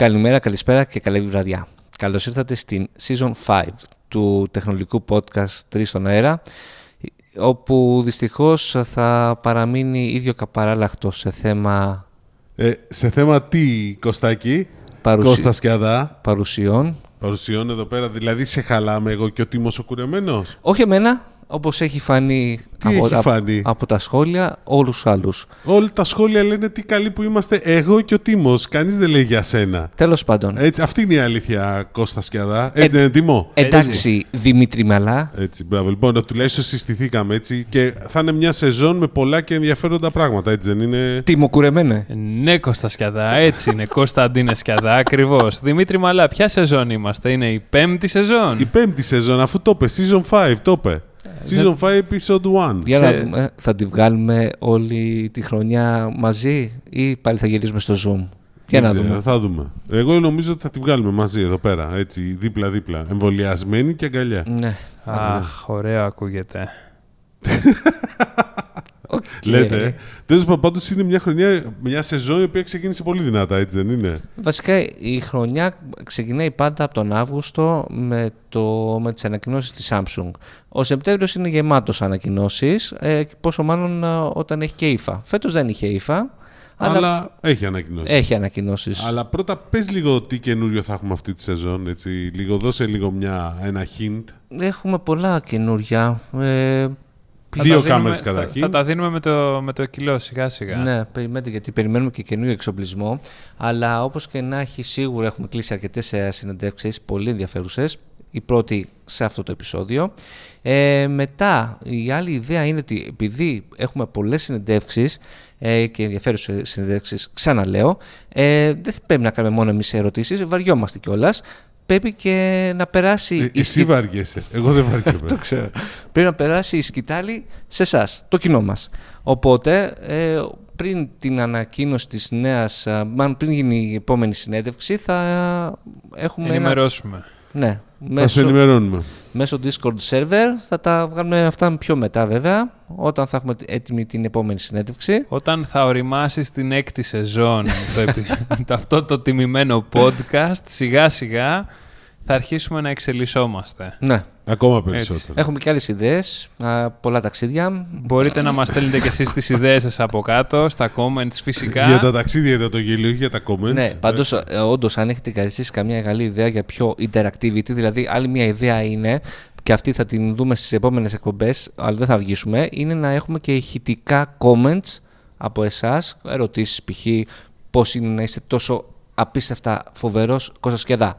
Καλημέρα, καλησπέρα και καλή βραδιά. Καλώς ήρθατε στην Season 5 του τεχνολογικού podcast 3 στον αέρα, όπου δυστυχώς θα παραμείνει ίδιο καπαράλαχτο σε θέμα Ε, σε θέμα τι, Κωστάκη, Παρουσι- Κώστας Σκιαδά, παρουσιών. παρουσιών εδώ πέρα, δηλαδή σε χαλάμε εγώ και ο Τίμος ο κουρεμένος; Όχι εμένα, όπως έχει φανεί, Τι από, έχει από- φανεί; από τα σχόλια, όλους τους άλλους. Όλα τα σχόλια λένε τι καλοί που είμαστε εγώ και ο Τίμος. Κανείς δεν λέει για σένα. Τέλος πάντων, Έτσι, αυτή είναι η αλήθεια, Κώστας Σκιαδά. Έτσι Ε, δεν είναι, Τίμο. εντάξει Δημήτρη Μαλά, Έτσι, μπράβο. Λοιπόν, τουλάχιστον συστηθήκαμε έτσι και θα είναι μια σεζόν με πολλά και ενδιαφέροντα πράγματα, έτσι δεν είναι; τιμοκουρεμένε. Ναι, Κώστας Σκιαδά, έτσι είναι. Κωνσταντίνες Σκιαδά, ακριβώς. Δημήτρη Μαλά, ποια σεζόν είμαστε, είναι η πέμπτη σεζόν; Η πέμπτη σεζόν, αφού το είπε, season 5, το είπε. Season 5, episode 1. Για να Σε- δούμε, θα τη βγάλουμε όλη τη χρονιά μαζί ή πάλι θα γυρίσουμε στο Zoom; Για Δεν να ξέρω, δούμε. Θα δούμε. Εγώ νομίζω ότι θα τη βγάλουμε μαζί εδώ πέρα. Έτσι, δίπλα-δίπλα. Εμβολιασμένη και αγκαλιά. Ναι. Αχ, ωραίο ακούγεται. Οκ. Λέτε. ε. Τέλος πάντων, πάντως είναι μια χρονιά, μια σεζόν η οποία ξεκίνησε πολύ δυνατά, έτσι δεν είναι; Βασικά η χρονιά ξεκινάει πάντα από τον Αύγουστο με, το, με τις ανακοινώσεις της Samsung. Ο Σεπτέμβριος είναι γεμάτος ανακοινώσεις, ε, και πόσο μάλλον ε, όταν έχει και IFA. Φέτος δεν είχε IFA, Αλλά, αλλά, έχει ανακοινώσεις. έχει ανακοινώσεις. Αλλά πρώτα πες λίγο τι καινούριο θα έχουμε αυτή τη σεζόν. Έτσι. Λίγο, δώσε λίγο μια, ένα hint. Έχουμε πολλά καινούρια. Ε, Θα Δύο τα δίνουμε- κάμερες θα- καταρχήν. Θα, τα δίνουμε με το, με το κιλό σιγά σιγά. Ναι, περιμένετε γιατί περιμένουμε και καινούριο εξοπλισμό. Αλλά όπως και να έχει, σίγουρα έχουμε κλείσει αρκετές ε, συνεντεύξεις, πολύ ενδιαφέρουσες. Η πρώτη σε αυτό το επεισόδιο. Ε, μετά, η άλλη ιδέα είναι ότι επειδή έχουμε πολλές συνεντεύξεις ε, και ενδιαφέρουσες συνεντεύξεις, ξαναλέω, ε, δεν θα πρέπει να κάνουμε μόνο εμείς ερωτήσεις, βαριόμαστε κιόλας. Πρέπει και να περάσει... Ε, η εσύ σκη- βαριέσαι. Εγώ δεν βαριέμαι. το ξέρω. Πρέπει να περάσει η σκητάλη σε εσάς, το κοινό μας. Οπότε, ε, πριν την ανακοίνωση της νέας, α, μάλλον πριν γίνει η επόμενη συνέντευξη, θα έχουμε ένα... Ενημερώσουμε. Ναι, θα σε μέσω, ενημερώνουμε. Μέσω Discord server. Θα τα βγάλουμε αυτά πιο μετά βέβαια, όταν θα έχουμε έτοιμη την επόμενη συνέντευξη. Όταν θα οριμάσεις την έκτη σεζόν το, επι- το- αυτό το τιμημένο podcast, σιγά σιγά θα αρχίσουμε να εξελισσόμαστε. Ναι, Ακόμα περισσότερο. έχουμε και άλλες ιδέες, α, πολλά ταξίδια. Μπορείτε να μας στέλνετε και εσείς τις ιδέες σας από κάτω, στα comments φυσικά. Για τα ταξίδια ήταν το γελίο, όχι για τα comments. Ναι, πάντως, ε, όντως, αν έχετε καθίσει καμία καλή ιδέα για πιο interactivity, δηλαδή άλλη μια ιδέα είναι, και αυτή θα την δούμε στις επόμενες εκπομπές, αλλά δεν θα αργήσουμε, είναι να έχουμε και ηχητικά comments από εσάς, ερωτήσεις π.χ. πώς είναι να είστε τόσο απίστευτα φοβερός Κώστα Σκεδά.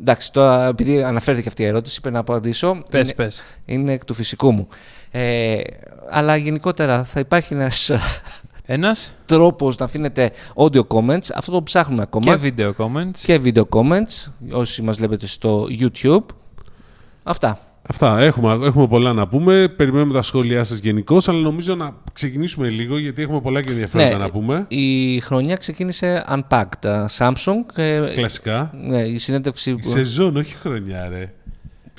Εντάξει, τώρα επειδή αναφέρθηκε αυτή η ερώτηση, πρέπει να απαντήσω. Πες, είναι, πες. είναι εκ του φυσικού μου. Ε, αλλά γενικότερα θα υπάρχει ένας Ένας; τρόπος να αφήνετε audio comments. Αυτό το ψάχνουμε ακόμα και βίντεο comments. και video comments, όσοι μας βλέπετε στο YouTube. Αυτά. Αυτά. Έχουμε, έχουμε πολλά να πούμε. Περιμένουμε τα σχόλιά σας γενικώ, αλλά νομίζω να ξεκινήσουμε λίγο γιατί έχουμε πολλά και ενδιαφέροντα Ναι, να πούμε. Η χρονιά ξεκίνησε Unpacked. α, Samsung. ε, Κλασικά. ναι, η συνέντευξη... Η σεζόν, όχι χρονιά, ρε.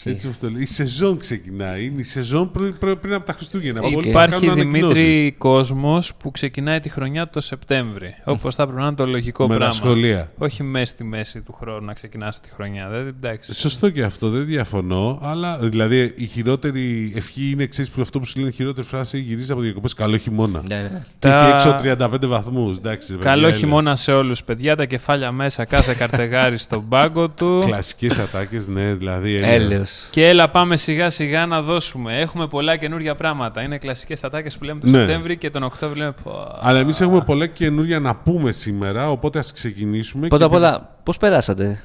Έτσι όπως το λέει. Η σεζόν ξεκινάει. Είναι η σεζόν πριν, πριν, πριν από τα Χριστούγεννα. Οκ. Όλοι Υπάρχει κάνουν ανακοινώσεις. Δημήτρη κόσμος που ξεκινάει τη χρονιά το Σεπτέμβρη. Όπως θα πρέπει να είναι το λογικό Με τα πράγμα. σχολεία. Όχι μέσα στη μέση του χρόνου να ξεκινάς τη χρονιά. Δεν, εντάξει. Σωστό και αυτό, δεν διαφωνώ. Αλλά δηλαδή η χειρότερη ευχή είναι εξή που αυτό που σου λένε η χειρότερη φράση γυρίζεις από διακοπές. Καλό χειμώνα. Ναι, ναι. Και Τα- έχει έξω 35 βαθμούς. Καλό χειμώνα σε όλους παιδιά, τα κεφάλια μέσα, κάθε κατεργάρης στον πάγκο του. Κλασικές ατάκες, ναι, δηλαδή. έλεος. Έλεος. Και έλα πάμε σιγά σιγά να δώσουμε. Έχουμε πολλά καινούργια πράγματα. Είναι κλασικές ατάκες που λέμε τον Ναι. Σεπτέμβρη και τον Οκτώβριο λέμε πω, Αλλά εμείς έχουμε πολλά καινούργια να πούμε σήμερα, οπότε ας ξεκινήσουμε. Πρώτα απ' και- όλα, πώς περάσατε;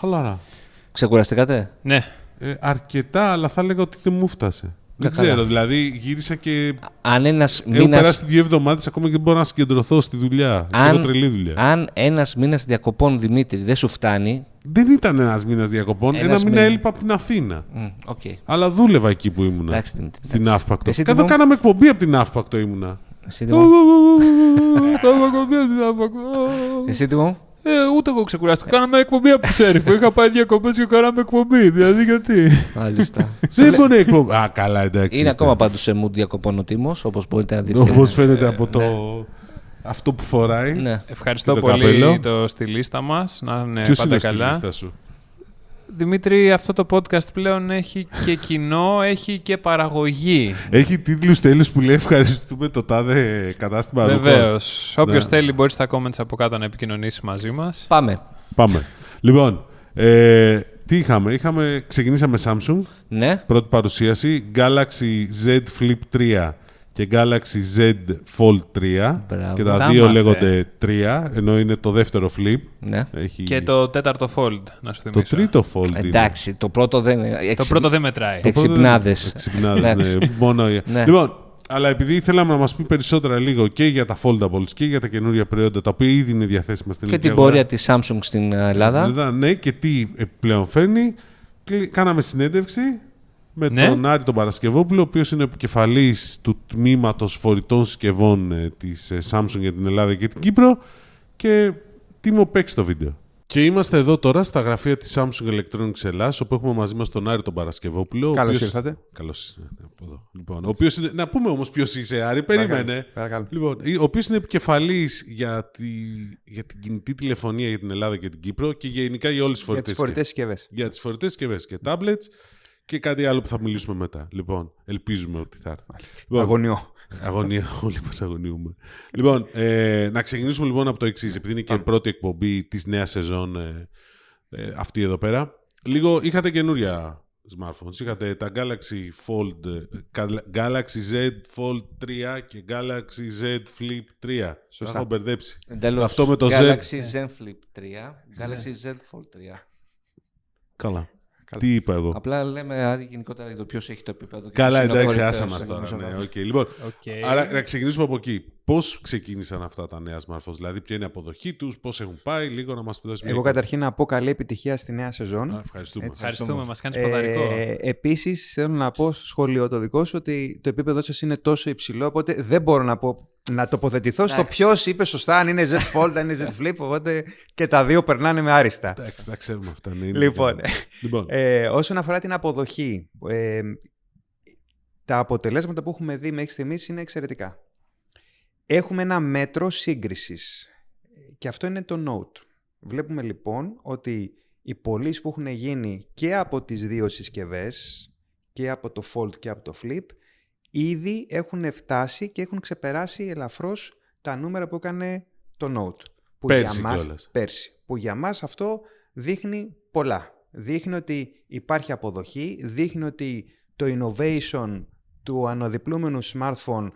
Χαλαρά. Ξεκουραστήκατε; Ναι, Ε, αρκετά, αλλά θα έλεγα ότι δεν μου φτάσε. Δεν καλά. ξέρω, δηλαδή γύρισα και. Αν ένας Έχω περάσει μήνας, δύο εβδομάδες ακόμα και δεν μπορώ να συγκεντρωθώ στη δουλειά. Αν- Έχω τρελή δουλειά. αν ένας μήνας διακοπών, Δημήτρη, δεν σου φτάνει... Δεν ήταν ένα μήνα διακοπών. Ένας ένα μήνα μήνα. έλειπα από την Αθήνα. μ, Οκ. Αλλά δούλευα εκεί που ήμουνα. Εντάξει, Δημήτρη. στην εντάξει. Ναύπακτο. Εσύ, Εδώ Τίμο? κάναμε εκπομπή από τη Ναύπακτο ήμουνα. Εσύ, Τίμο? Εσύ, Τίμο? Ε, ούτε εγώ ξεκουράστηκα. Κάναμε εκπομπή από τη Σέριφο. Είχα πάει διακοπές και κάναμε εκπομπή. Δηλαδή γιατί. Μάλιστα. Δεν μπορεί εκπομπή. Α, καλά, εντάξει. Είναι ακόμα πάντως σε mood διακοπών ο Τίμος, όπως μπορείτε να δείτε. Όπως φαίνεται από το. Αυτό που φοράει. Ναι. Ευχαριστώ Και το πολύ καπέλο. το στυλίστα μας. Να είναι Ποιος πάντα είναι στη καλά. λίστα σου; Δημήτρη, αυτό το podcast πλέον έχει και κοινό, έχει και παραγωγή. Έχει τίτλους τέλους που λέει ευχαριστούμε το τάδε κατάστημα ρούχων. Βεβαίως. Όποιος Ναι. θέλει μπορείς στα comments από κάτω να επικοινωνήσει μαζί μας. Πάμε. Πάμε. Λοιπόν, ε, τι είχαμε; είχαμε. Ξεκινήσαμε Samsung. Ναι. Πρώτη παρουσίαση. Galaxy Z Flip 3 και Galaxy Z Fold 3. Μπράβο. Και τα Τα δύο μάθε. λέγονται 3, ενώ είναι το δεύτερο Flip. ναι. Έχει... Και το τέταρτο fold, να σου το θυμίσω. τρίτο Fold είναι. Εντάξει, το πρώτο δεν είναι. Το Εξυ- πρώτο δεν μετράει. Το- Εξυπνάδες. Εξυπνάδες, Εντάξει. ναι. Μόνο... Ναι. Λοιπόν, αλλά επειδή θέλαμε να μας πει περισσότερα λίγο και για τα foldables και για τα καινούργια προϊόντα, τα οποία ήδη είναι διαθέσιμα στην Και ελληνική την αγορά. πορεία της Samsung στην ε, Ελλάδα. Ελλάδα, ναι, και τι πλέον φέρνει. Κλει- Κάναμε συνέντευξη με Ναι. τον Άρη τον Παρασκευόπουλο, ο οποίος είναι επικεφαλής του τμήματος φορητών συσκευών ε, της ε, Samsung για την Ελλάδα και την Κύπρο και τι μου παίξει το βίντεο. Και είμαστε εδώ τώρα στα γραφεία της Samsung Electronics Ελλάς, όπου έχουμε μαζί μας τον Άρη τον Παρασκευόπουλο. ο Καλώς οποίος- ήρθατε. Καλώς ήρθατε από εδώ. Λοιπόν, ο οποίος είναι... Να πούμε όμως ποιος είσαι, Άρη, περίμενε. Παρακαλώ. Λοιπόν, ο οποίος είναι επικεφαλής για, τη, για την κινητή τηλεφωνία για την Ελλάδα και την Κύπρο και γενικά για όλες τις Για φορητές τι φορητέ συσκευές. Για τις φορητές συσκευές και tablets και κάτι άλλο που θα μιλήσουμε μετά. Λοιπόν, ελπίζουμε ότι θα έρθει. Λοιπόν, Αγωνιό. Αγωνία, όλοι μας αγωνιούμε. λοιπόν, ε, να ξεκινήσουμε λοιπόν από το εξής, επειδή είναι και η πρώτη εκπομπή της νέας σεζόν ε, ε, αυτή εδώ πέρα. Λίγο είχατε καινούρια smartphones. Είχατε τα Galaxy Fold, ε, Gal- Galaxy Z Fold 3 και Galaxy Z Flip 3. Σωστά. Τα έχω μπερδέψει. Εντελώς. Αυτό με το Z. Galaxy Zen Flip 3. Galaxy Z Fold 3. Καλά. Τι είπα εγώ. Απλά λέμε Άρη γενικότερα για το ποιος έχει το επίπεδο. και Καλά, ποιος είναι ο εντάξει, κορυφαίος άσα μας στον τώρα. Ναι, δημοσιογράφο. οκ. Λοιπόν, Οκ. άρα να ξεκινήσουμε από εκεί. Πώς ξεκίνησαν αυτά τα νέα smartphones, δηλαδή ποια είναι η αποδοχή τους, πώς έχουν πάει, λίγο να μας πει δώσει μια Εγώ εικόνα. καταρχήν να πω καλή επιτυχία στη νέα σεζόν. Α, ευχαριστούμε. Έτσι. Ευχαριστούμε, μας κάνεις ποδαρικό. Ε, Επίσης, θέλω να πω στο σχολείο το δικό σου ότι το επίπεδο σας είναι τόσο υψηλό, οπότε δεν μπορώ να, πω, να τοποθετηθώ στο Εντάξει. ποιος είπε σωστά, αν είναι Z Fold, αν είναι Z Flip. Οπότε και τα δύο περνάνε με άριστα. Εντάξει, τα ξέρουμε αυτά. Ναι, είναι Λοιπόν, και- λοιπόν Ε, όσον αφορά την αποδοχή, ε, τα αποτελέσματα που έχουμε δει μέχρι στιγμής είναι εξαιρετικά. Έχουμε ένα μέτρο σύγκρισης και αυτό είναι το Note. Βλέπουμε λοιπόν ότι οι πωλήσεις που έχουν γίνει και από τις δύο συσκευές, και από το Fold και από το Flip, ήδη έχουν φτάσει και έχουν ξεπεράσει ελαφρώς τα νούμερα που έκανε το Note. Που Πέρσι για μας, κιόλας. πέρσι. Που για μας αυτό δείχνει πολλά. Δείχνει ότι υπάρχει αποδοχή, δείχνει ότι το innovation του ανωδιπλούμενου smartphone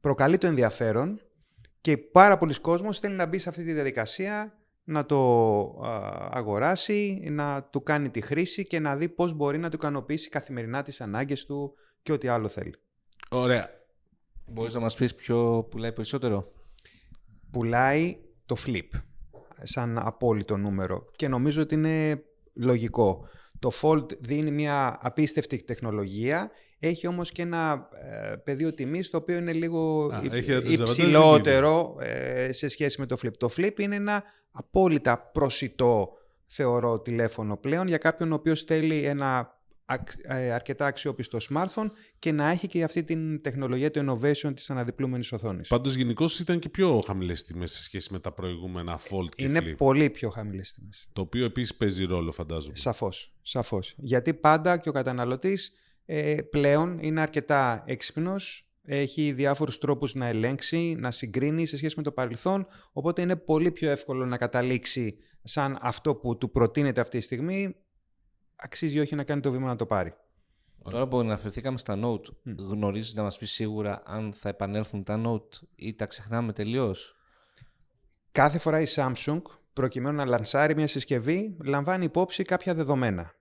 προκαλεί το ενδιαφέρον και πάρα πολλοί κόσμος θέλει να μπει σε αυτή τη διαδικασία, να το α, αγοράσει, να του κάνει τη χρήση και να δει πώς μπορεί να του ικανοποιήσει καθημερινά τις ανάγκες του και ό,τι άλλο θέλει. Ωραία. Μπορείς να μας πεις ποιο πουλάει περισσότερο; Πουλάει το flip σαν απόλυτο νούμερο και νομίζω ότι είναι λογικό. Το Fold δίνει μια απίστευτη τεχνολογία, έχει όμως και ένα ε, πεδίο τιμής το οποίο είναι λίγο Α, υ- έχει ένα desavantage, υψηλότερο ε, σε σχέση με το Flip. Το Flip είναι ένα απόλυτα προσιτό θεωρώ τηλέφωνο πλέον για κάποιον ο οποίος θέλει ένα ακ- ε, αρκετά αξιόπιστο smartphone και να έχει και αυτή την τεχνολογία, το innovation της αναδιπλούμενης οθόνης. Πάντως γενικώς ήταν και πιο χαμηλές τιμές σε σχέση με τα προηγούμενα Fold και Είναι Flip. πολύ πιο χαμηλές τιμές. Το οποίο επίσης παίζει ρόλο, φαντάζομαι. Σαφώς, σαφώς. Γιατί πάντα και ο καταναλωτής ε, πλέον είναι αρκετά έξυπνος, έχει διάφορους τρόπους να ελέγξει, να συγκρίνει σε σχέση με το παρελθόν, οπότε είναι πολύ πιο εύκολο να καταλήξει σαν αυτό που του προτείνεται αυτή τη στιγμή, αξίζει ή όχι να κάνει το βήμα να το πάρει. Τώρα που αναφερθήκαμε στα Note, γνωρίζεις να μας πεις σίγουρα αν θα επανέλθουν τα Note ή τα ξεχνάμε τελείως; Κάθε φορά η Samsung, προκειμένου να λανσάρει μια συσκευή, λαμβάνει υπόψη κάποια δεδομένα.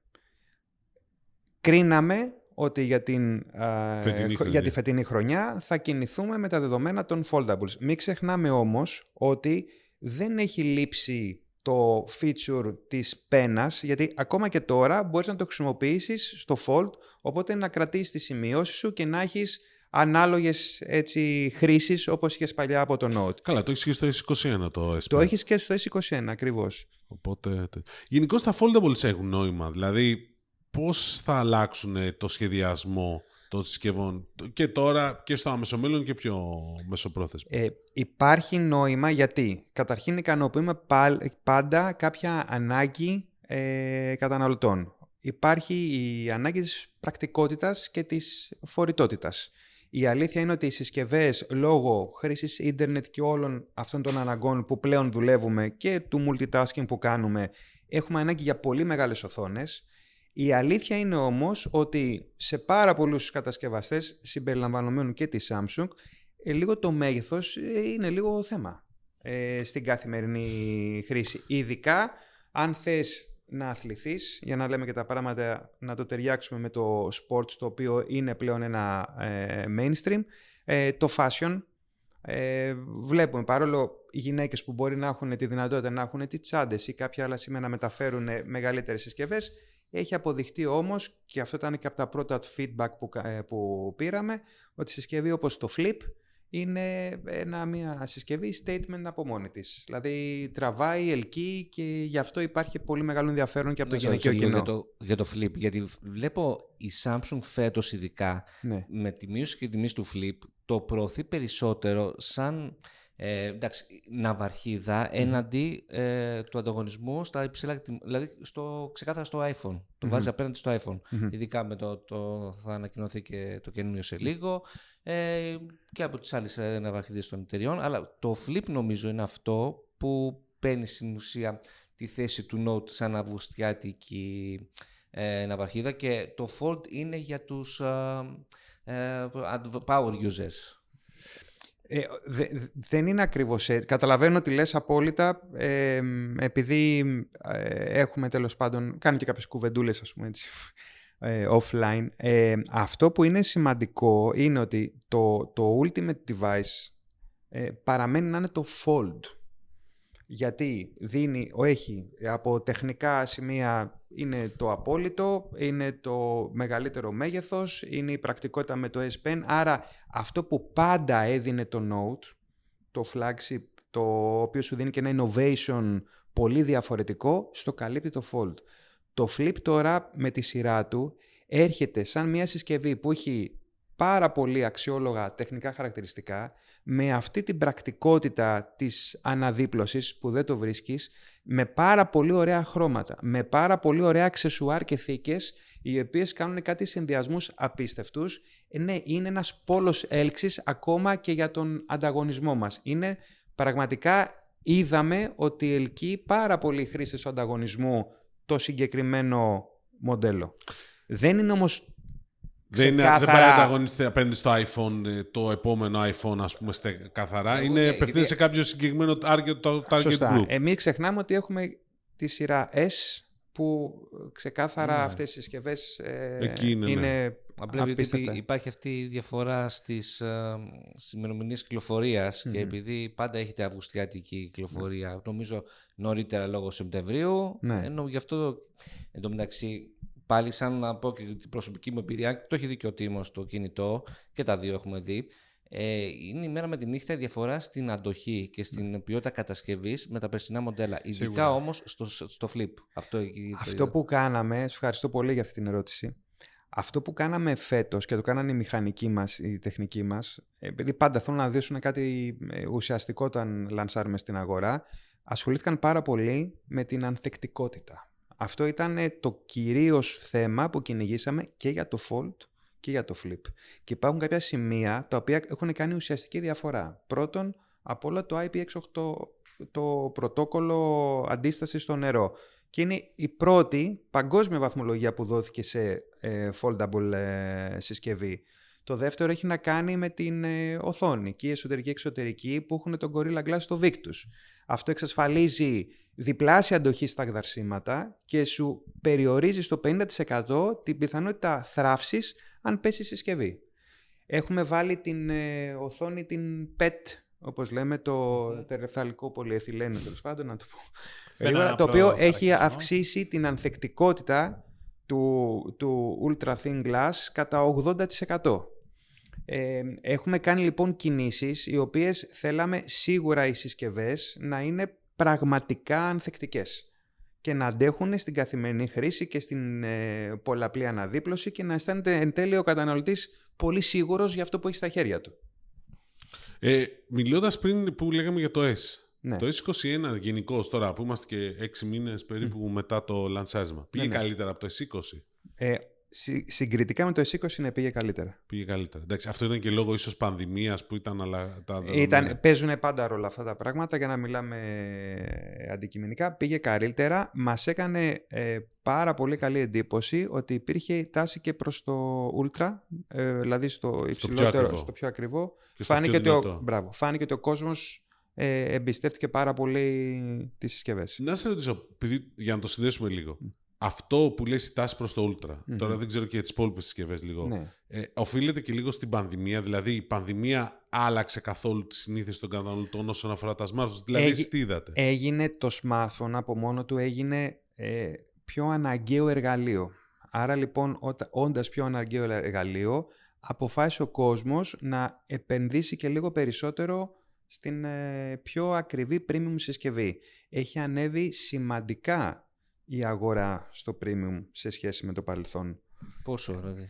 Κρίναμε ότι για, την, α, Φετινή χ- χρονιά. για τη φετινή χρονιά θα κινηθούμε με τα δεδομένα των foldables. Μην ξεχνάμε όμως ότι δεν έχει λείψει το feature της πένας, γιατί ακόμα και τώρα μπορείς να το χρησιμοποιήσεις στο fold, οπότε να κρατήσεις τις σημειώσεις σου και να έχεις ανάλογες έτσι, χρήσεις όπως είχες παλιά από το Note. Καλά, το έχεις και στο S21 το S. Το έχεις και στο S21 ακριβώς. Οπότε. Γενικώς τα foldables έχουν νόημα. Δηλαδή, πώς θα αλλάξουν το σχεδιασμό των συσκευών και τώρα και στο άμεσο μέλλον και πιο μεσοπρόθεσμα. Ε, υπάρχει νόημα γιατί καταρχήν ικανοποιούμε πάντα κάποια ανάγκη ε, καταναλωτών. Υπάρχει η ανάγκη της πρακτικότητας και της φορητότητας. Η αλήθεια είναι ότι οι συσκευές λόγω χρήσης ίντερνετ και όλων αυτών των αναγκών που πλέον δουλεύουμε και του multitasking που κάνουμε έχουμε ανάγκη για πολύ μεγάλες οθόνες. Η αλήθεια είναι όμως ότι σε πάρα πολλούς κατασκευαστές συμπεριλαμβανομένου και της Samsung ε, λίγο το μέγεθος ε, είναι λίγο θέμα ε, στην καθημερινή χρήση. Ειδικά αν θες να αθληθείς, για να λέμε και τα πράγματα να το ταιριάξουμε με το sports το οποίο είναι πλέον ένα ε, mainstream, ε, το fashion. Ε, βλέπουμε παρόλο οι γυναίκες που μπορεί να έχουν τη δυνατότητα να έχουν τις τσάντες ή κάποια άλλα σημεία να μεταφέρουν μεγαλύτερες συσκευές, έχει αποδειχτεί όμως, και αυτό ήταν και από τα πρώτα feedback που, που πήραμε, ότι συσκευή όπως το Flip είναι ένα, μια συσκευή statement από μόνη της. Δηλαδή τραβάει, ελκύει και γι' αυτό υπάρχει πολύ μεγάλο ενδιαφέρον και από το γυναικείο κοινό. Για το, για το Flip, γιατί βλέπω η Samsung φέτος ειδικά ναι. με τη μείωση και τιμή του Flip το προωθεί περισσότερο σαν ε, εντάξει, ναυαρχίδα έναντι ε, του ανταγωνισμού στα υψηλά, δηλαδή στο, ξεκάθαρα στο iPhone. Το βάζει απέναντι στο iPhone. Ειδικά με το, το θα ανακοινωθεί και το καινούριο σε λίγο ε, και από τις άλλες ε, ναυαρχίδες των εταιριών. Αλλά το Flip νομίζω είναι αυτό που παίρνει στην ουσία τη θέση του Note σαν αυγουστιάτικη ε, ναυαρχίδα και το Fold είναι για τους ε, power users. Ε, δεν είναι ακριβώς έτσι. Καταλαβαίνω ότι λες απόλυτα ε, επειδή ε, έχουμε τέλος πάντων κάνει και κάποιες κουβεντούλες ας πούμε έτσι ε, offline. αυτό που είναι σημαντικό είναι ότι το, το ultimate device παραμένει να είναι το fold. Γιατί δίνει, έχει από τεχνικά σημεία είναι το απόλυτο, είναι το μεγαλύτερο μέγεθος, είναι η πρακτικότητα με το S Pen. Άρα αυτό που πάντα έδινε το Note, το flagship, το οποίο σου δίνει και ένα innovation πολύ διαφορετικό, στο καλύπτει το Fold. Το Flip τώρα με τη σειρά του έρχεται σαν μια συσκευή που έχει πάρα πολύ αξιόλογα τεχνικά χαρακτηριστικά, με αυτή την πρακτικότητα της αναδίπλωσης που δεν το βρίσκεις, με πάρα πολύ ωραία χρώματα, με πάρα πολύ ωραία αξεσουάρ και θήκες, οι οποίες κάνουν κάτι συνδυασμούς απίστευτους. Ε, ναι, είναι ένας πόλος έλξης ακόμα και για τον ανταγωνισμό μας. Είναι πραγματικά είδαμε ότι ελκύει πάρα πολύ χρήστες του ανταγωνισμού το συγκεκριμένο μοντέλο. Δεν είναι όμως δεν, είναι, δεν πάει ανταγωνιστή απέναντι στο iPhone, ε, το επόμενο iPhone, ας πούμε, καθαρά. είναι απευθύνει σε κάποιο συγκεκριμένο target, το target Σωστά. group. Εμείς ξεχνάμε ότι έχουμε τη σειρά S, που ξεκάθαρα ναι. αυτές οι συσκευές ε, είναι, είναι Απλά υπάρχει αυτή η διαφορά στις ε, ημερομηνίες κυκλοφορίας και επειδή πάντα έχετε αυγουστιάτικη κυκλοφορία, mm. νομίζω νωρίτερα λόγω Σεπτεμβρίου, ναι. ενώ γι' αυτό εντωμεταξύ πάλι σαν να πω και την προσωπική μου εμπειρία, το έχει δει και ο Τίμος το κινητό και τα δύο έχουμε δει. Ε, είναι η μέρα με τη νύχτα η διαφορά στην αντοχή και στην ποιότητα κατασκευής με τα περσινά μοντέλα. Ειδικά όμως στο, στο flip. Αυτό, Αυτό που κάναμε, σου ευχαριστώ πολύ για αυτή την ερώτηση. Αυτό που κάναμε φέτος και το κάνανε οι μηχανικοί μας, οι τεχνικοί μας, επειδή πάντα θέλουν να δείσουν κάτι ε, ουσιαστικό όταν λανσάρουμε στην αγορά, ασχολήθηκαν πάρα πολύ με την ανθεκτικότητα. Αυτό ήταν το κυρίως θέμα που κυνηγήσαμε και για το Fold και για το Flip. Και υπάρχουν κάποια σημεία τα οποία έχουν κάνει ουσιαστική διαφορά. Πρώτον, από όλα το IPX8, το πρωτόκολλο αντίστασης στο νερό. Και είναι η πρώτη παγκόσμια βαθμολογία που δόθηκε σε ε, foldable ε, συσκευή. Το δεύτερο έχει να κάνει με την ε, οθόνη και η εσωτερική-εξωτερική που έχουν τον Gorilla Glass στο Victus. Αυτό εξασφαλίζει διπλάσια αντοχή στα γδαρσίματα και σου περιορίζει στο 50% την πιθανότητα θράψης αν πέσει η συσκευή. Έχουμε βάλει την ε, οθόνη την PET, όπως λέμε, το mm. τερεφθαλικό πολυεθυλένιο, τέλος πάντων, να το πω. το οποίο έχει αυξήσει την ανθεκτικότητα του, του Ultra Thin Glass κατά 80%. Ε, έχουμε κάνει λοιπόν κινήσεις οι οποίες θέλαμε σίγουρα οι συσκευές να είναι πραγματικά ανθεκτικές και να αντέχουν στην καθημερινή χρήση και στην ε, πολλαπλή αναδίπλωση και να αισθάνεται εν τέλει ο καταναλωτής πολύ σίγουρος για αυτό που έχει στα χέρια του. Ε, Μιλώντας πριν που λέγαμε για το S. Ναι. Το S21 γενικώς τώρα που είμαστε και 6 μήνες περίπου μετά το λανσάρισμα. Πήγε Ναι, ναι. καλύτερα από το S20. Ε, συ- συγκριτικά με το S20 ναι, πήγε καλύτερα. Πήγε καλύτερα. Εντάξει, αυτό ήταν και λόγω ίσως πανδημίας που ήταν αλλά, τα δεδομένα. Ήταν, παίζουν πάντα ρόλο αυτά τα πράγματα για να μιλάμε αντικειμενικά. Πήγε καλύτερα. Μας έκανε ε, πάρα πολύ καλή εντύπωση ότι υπήρχε τάση και προς το Ultra, ε, δηλαδή στο υψηλότερο, ακριβό. στο πιο ακριβό. Και στο Φάνηκε πιο ότι, ο, δυνατό. μπράβο, φάνηκε ότι ο κόσμος ε, εμπιστεύτηκε πάρα πολύ τις συσκευές. Να σε ρωτήσω, επειδή, για να το συνδέσουμε λίγο. Αυτό που λες η τάση προς το Ultra, Μμμ. τώρα δεν ξέρω και για τις υπόλοιπες συσκευές λίγο, Ναι. ε, οφείλεται και λίγο στην πανδημία, δηλαδή η πανδημία άλλαξε καθόλου τις συνήθειες των καταναλωτών όσον αφορά τα smartphones, δηλαδή Έγι- εσείς τι είδατε; έγινε το smartphone από μόνο του έγινε ε, πιο αναγκαίο εργαλείο. Άρα λοιπόν όταν, όντας πιο αναγκαίο εργαλείο αποφάσισε ο κόσμος να επενδύσει και λίγο περισσότερο στην ε, πιο ακριβή premium συσκευή. Έχει ανέβει σημαντικά η αγορά στο premium σε σχέση με το παρελθόν; Πόσο, δηλαδή.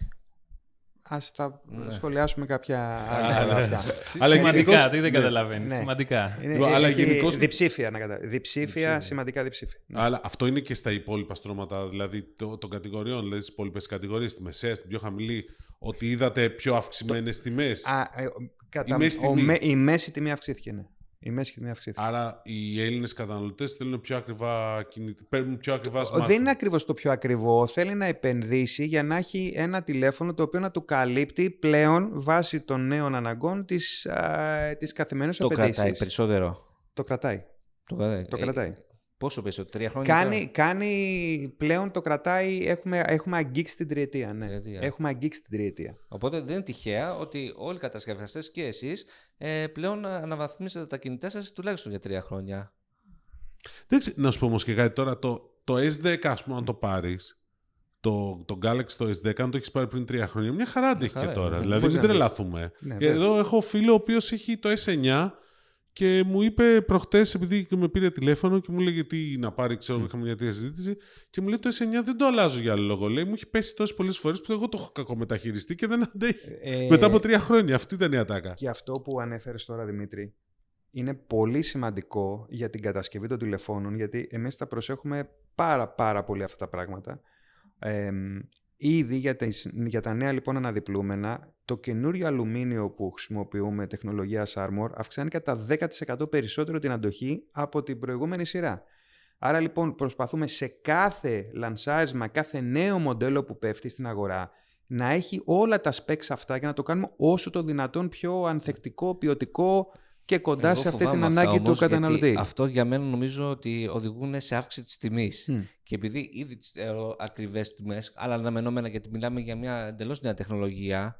Ας τα Ναι. σχολιάσουμε κάποια άλλα αυτά. Αλλά Σημαντικά, γενικώς- τι δεν ναι. καταλαβαίνεις. Ναι. Σημαντικά. Είναι, Λοιπόν, αλλά έχει γενικώς- διψήφια, να κατα... διψήφια, Διψήφια. σημαντικά διψήφια. Ναι. Αλλά αυτό είναι και στα υπόλοιπα στρώματα δηλαδή το- των κατηγοριών, δηλαδή στις υπόλοιπες κατηγορίες, στη μεσαία, στην πιο χαμηλή, ότι είδατε πιο αυξημένες τιμές. Α, ε, κατά, Η μέση ο τιμή. με- η μέση τιμή αυξήθηκε, ναι. Η μέση τιμή αυξήθηκε. Άρα οι Έλληνες καταναλωτές θέλουν πιο ακριβά κινητή, παίρνουν πιο ακριβά Ο- smartphone. Δεν είναι ακριβώς το πιο ακριβό. Θέλει να επενδύσει για να έχει ένα τηλέφωνο το οποίο να του καλύπτει πλέον βάσει των νέων αναγκών τις, α, τις καθημερινές Το απαιτήσεις. κρατάει περισσότερο. Το κρατάει. Το, κρατάει. Το Ε, κρατάει. Πόσο περισσότερο, τρία χρόνια. Κάνει, τώρα; κάνει πλέον το κρατάει, έχουμε, έχουμε αγγίξει την τριετία, ναι. Τριετία. Έχουμε αγγίξει την τριετία. Οπότε δεν είναι τυχαία ότι όλοι οι κατασκευαστές και εσείς ε, πλέον αναβαθμίσατε τα κινητά σας τουλάχιστον για τρία χρόνια. Δεν ξέρω, να σου πω όμως και κάτι τώρα. Το, το S10, ας πούμε, αν το πάρεις, το, το Galaxy το S10, αν το έχεις πάρει πριν τρία χρόνια, μια χαρά αντέχει χαρά και τώρα. είναι. Δηλαδή, Πώς μην να τρελαθούμε. Ναι, Και Εδώ έχω φίλο ο οποίος έχει το S9 και μου είπε προχτές, επειδή και με πήρε τηλέφωνο και μου λέγε τι να πάρει, ξέρω, είχαμε μια τέτοια συζήτηση. Και μου λέει το S9 δεν το αλλάζω για άλλο λόγο. Λέει, μου έχει πέσει τόσες πολλές φορές που εγώ το έχω κακομεταχειριστεί και δεν αντέχει. Ε, Μετά από τρία χρόνια. Αυτή ήταν η ατάκα. Και αυτό που ανέφερες τώρα, Δημήτρη, είναι πολύ σημαντικό για την κατασκευή των τηλεφώνων, γιατί εμείς τα προσέχουμε πάρα πάρα πολύ αυτά τα πράγματα. Ε, ήδη για, τις, για τα νέα λοιπόν αναδιπλούμενα, το καινούριο αλουμίνιο που χρησιμοποιούμε τεχνολογίας Armor αυξάνει κατά 10% περισσότερο την αντοχή από την προηγούμενη σειρά. Άρα λοιπόν προσπαθούμε σε κάθε λανσάρισμα, κάθε νέο μοντέλο που πέφτει στην αγορά να έχει όλα τα specs αυτά και να το κάνουμε όσο το δυνατόν πιο ανθεκτικό, ποιοτικό και κοντά Εγώ σε αυτή φοβάμαι την αυτά ανάγκη του όμως, γιατί καταναλωτή. Αυτό για μένα νομίζω ότι οδηγούν σε αύξηση της τιμής. Μμ. Και επειδή ήδη τις θεωρώ ακριβές τιμές, αλλά αναμενόμενα γιατί μιλάμε για μια εντελώς νέα τεχνολογία,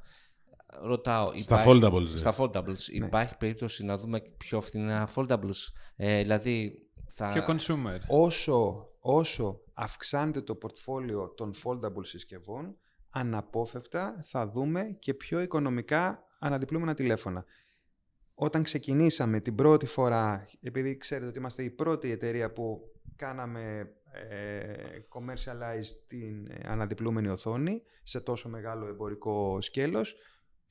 ρωτάω... Στα υπάρχει- foldables, ναι. Στα foldables. Υπάρχει περίπτωση να δούμε πιο φθηνά foldables; Ε, δηλαδή θα... Πιο consumer. Όσο, όσο αυξάνεται το πορτφόλιο των foldable συσκευών, αναπόφευκτα θα δούμε και πιο οικονομικά αναδιπλούμενα τηλέφωνα. Όταν ξεκινήσαμε την πρώτη φορά, επειδή ξέρετε ότι είμαστε η πρώτη εταιρεία που κάναμε ε, commercialize την ε, αναδιπλούμενη οθόνη σε τόσο μεγάλο εμπορικό σκέλος,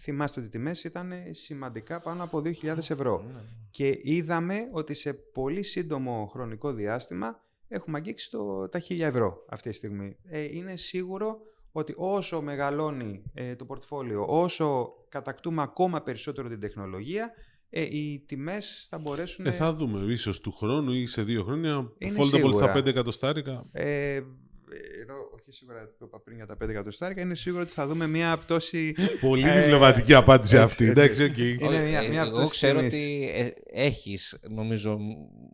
θυμάστε ότι οι τιμές ήταν σημαντικά πάνω από 2.000 ευρώ. Και είδαμε ότι σε πολύ σύντομο χρονικό διάστημα έχουμε αγγίξει το, τα 1.000 ευρώ αυτή τη στιγμή. Ε, είναι σίγουρο ότι όσο μεγαλώνει ε, το πορτφόλιο, όσο κατακτούμε ακόμα περισσότερο την τεχνολογία, ε, οι τιμές θα μπορέσουν... Ε, θα δούμε. ίσως του χρόνου ή σε δύο χρόνια. Είναι Foldable σίγουρα. στα 5 εκατοστάρικα. Ε, ενώ όχι σίγουρα που είπα πριν για τα 5 εκατοστάρικα, είναι σίγουρο ότι θα δούμε μια πτώση. Πολύ Ε, διπλωματική απάντηση έτσι, αυτή. έτσι. Εντάξει, οκ. Είναι Ε, μια- ε, μια Εγώ αυτός ξέρω τιμής. ότι ε, έχεις νομίζω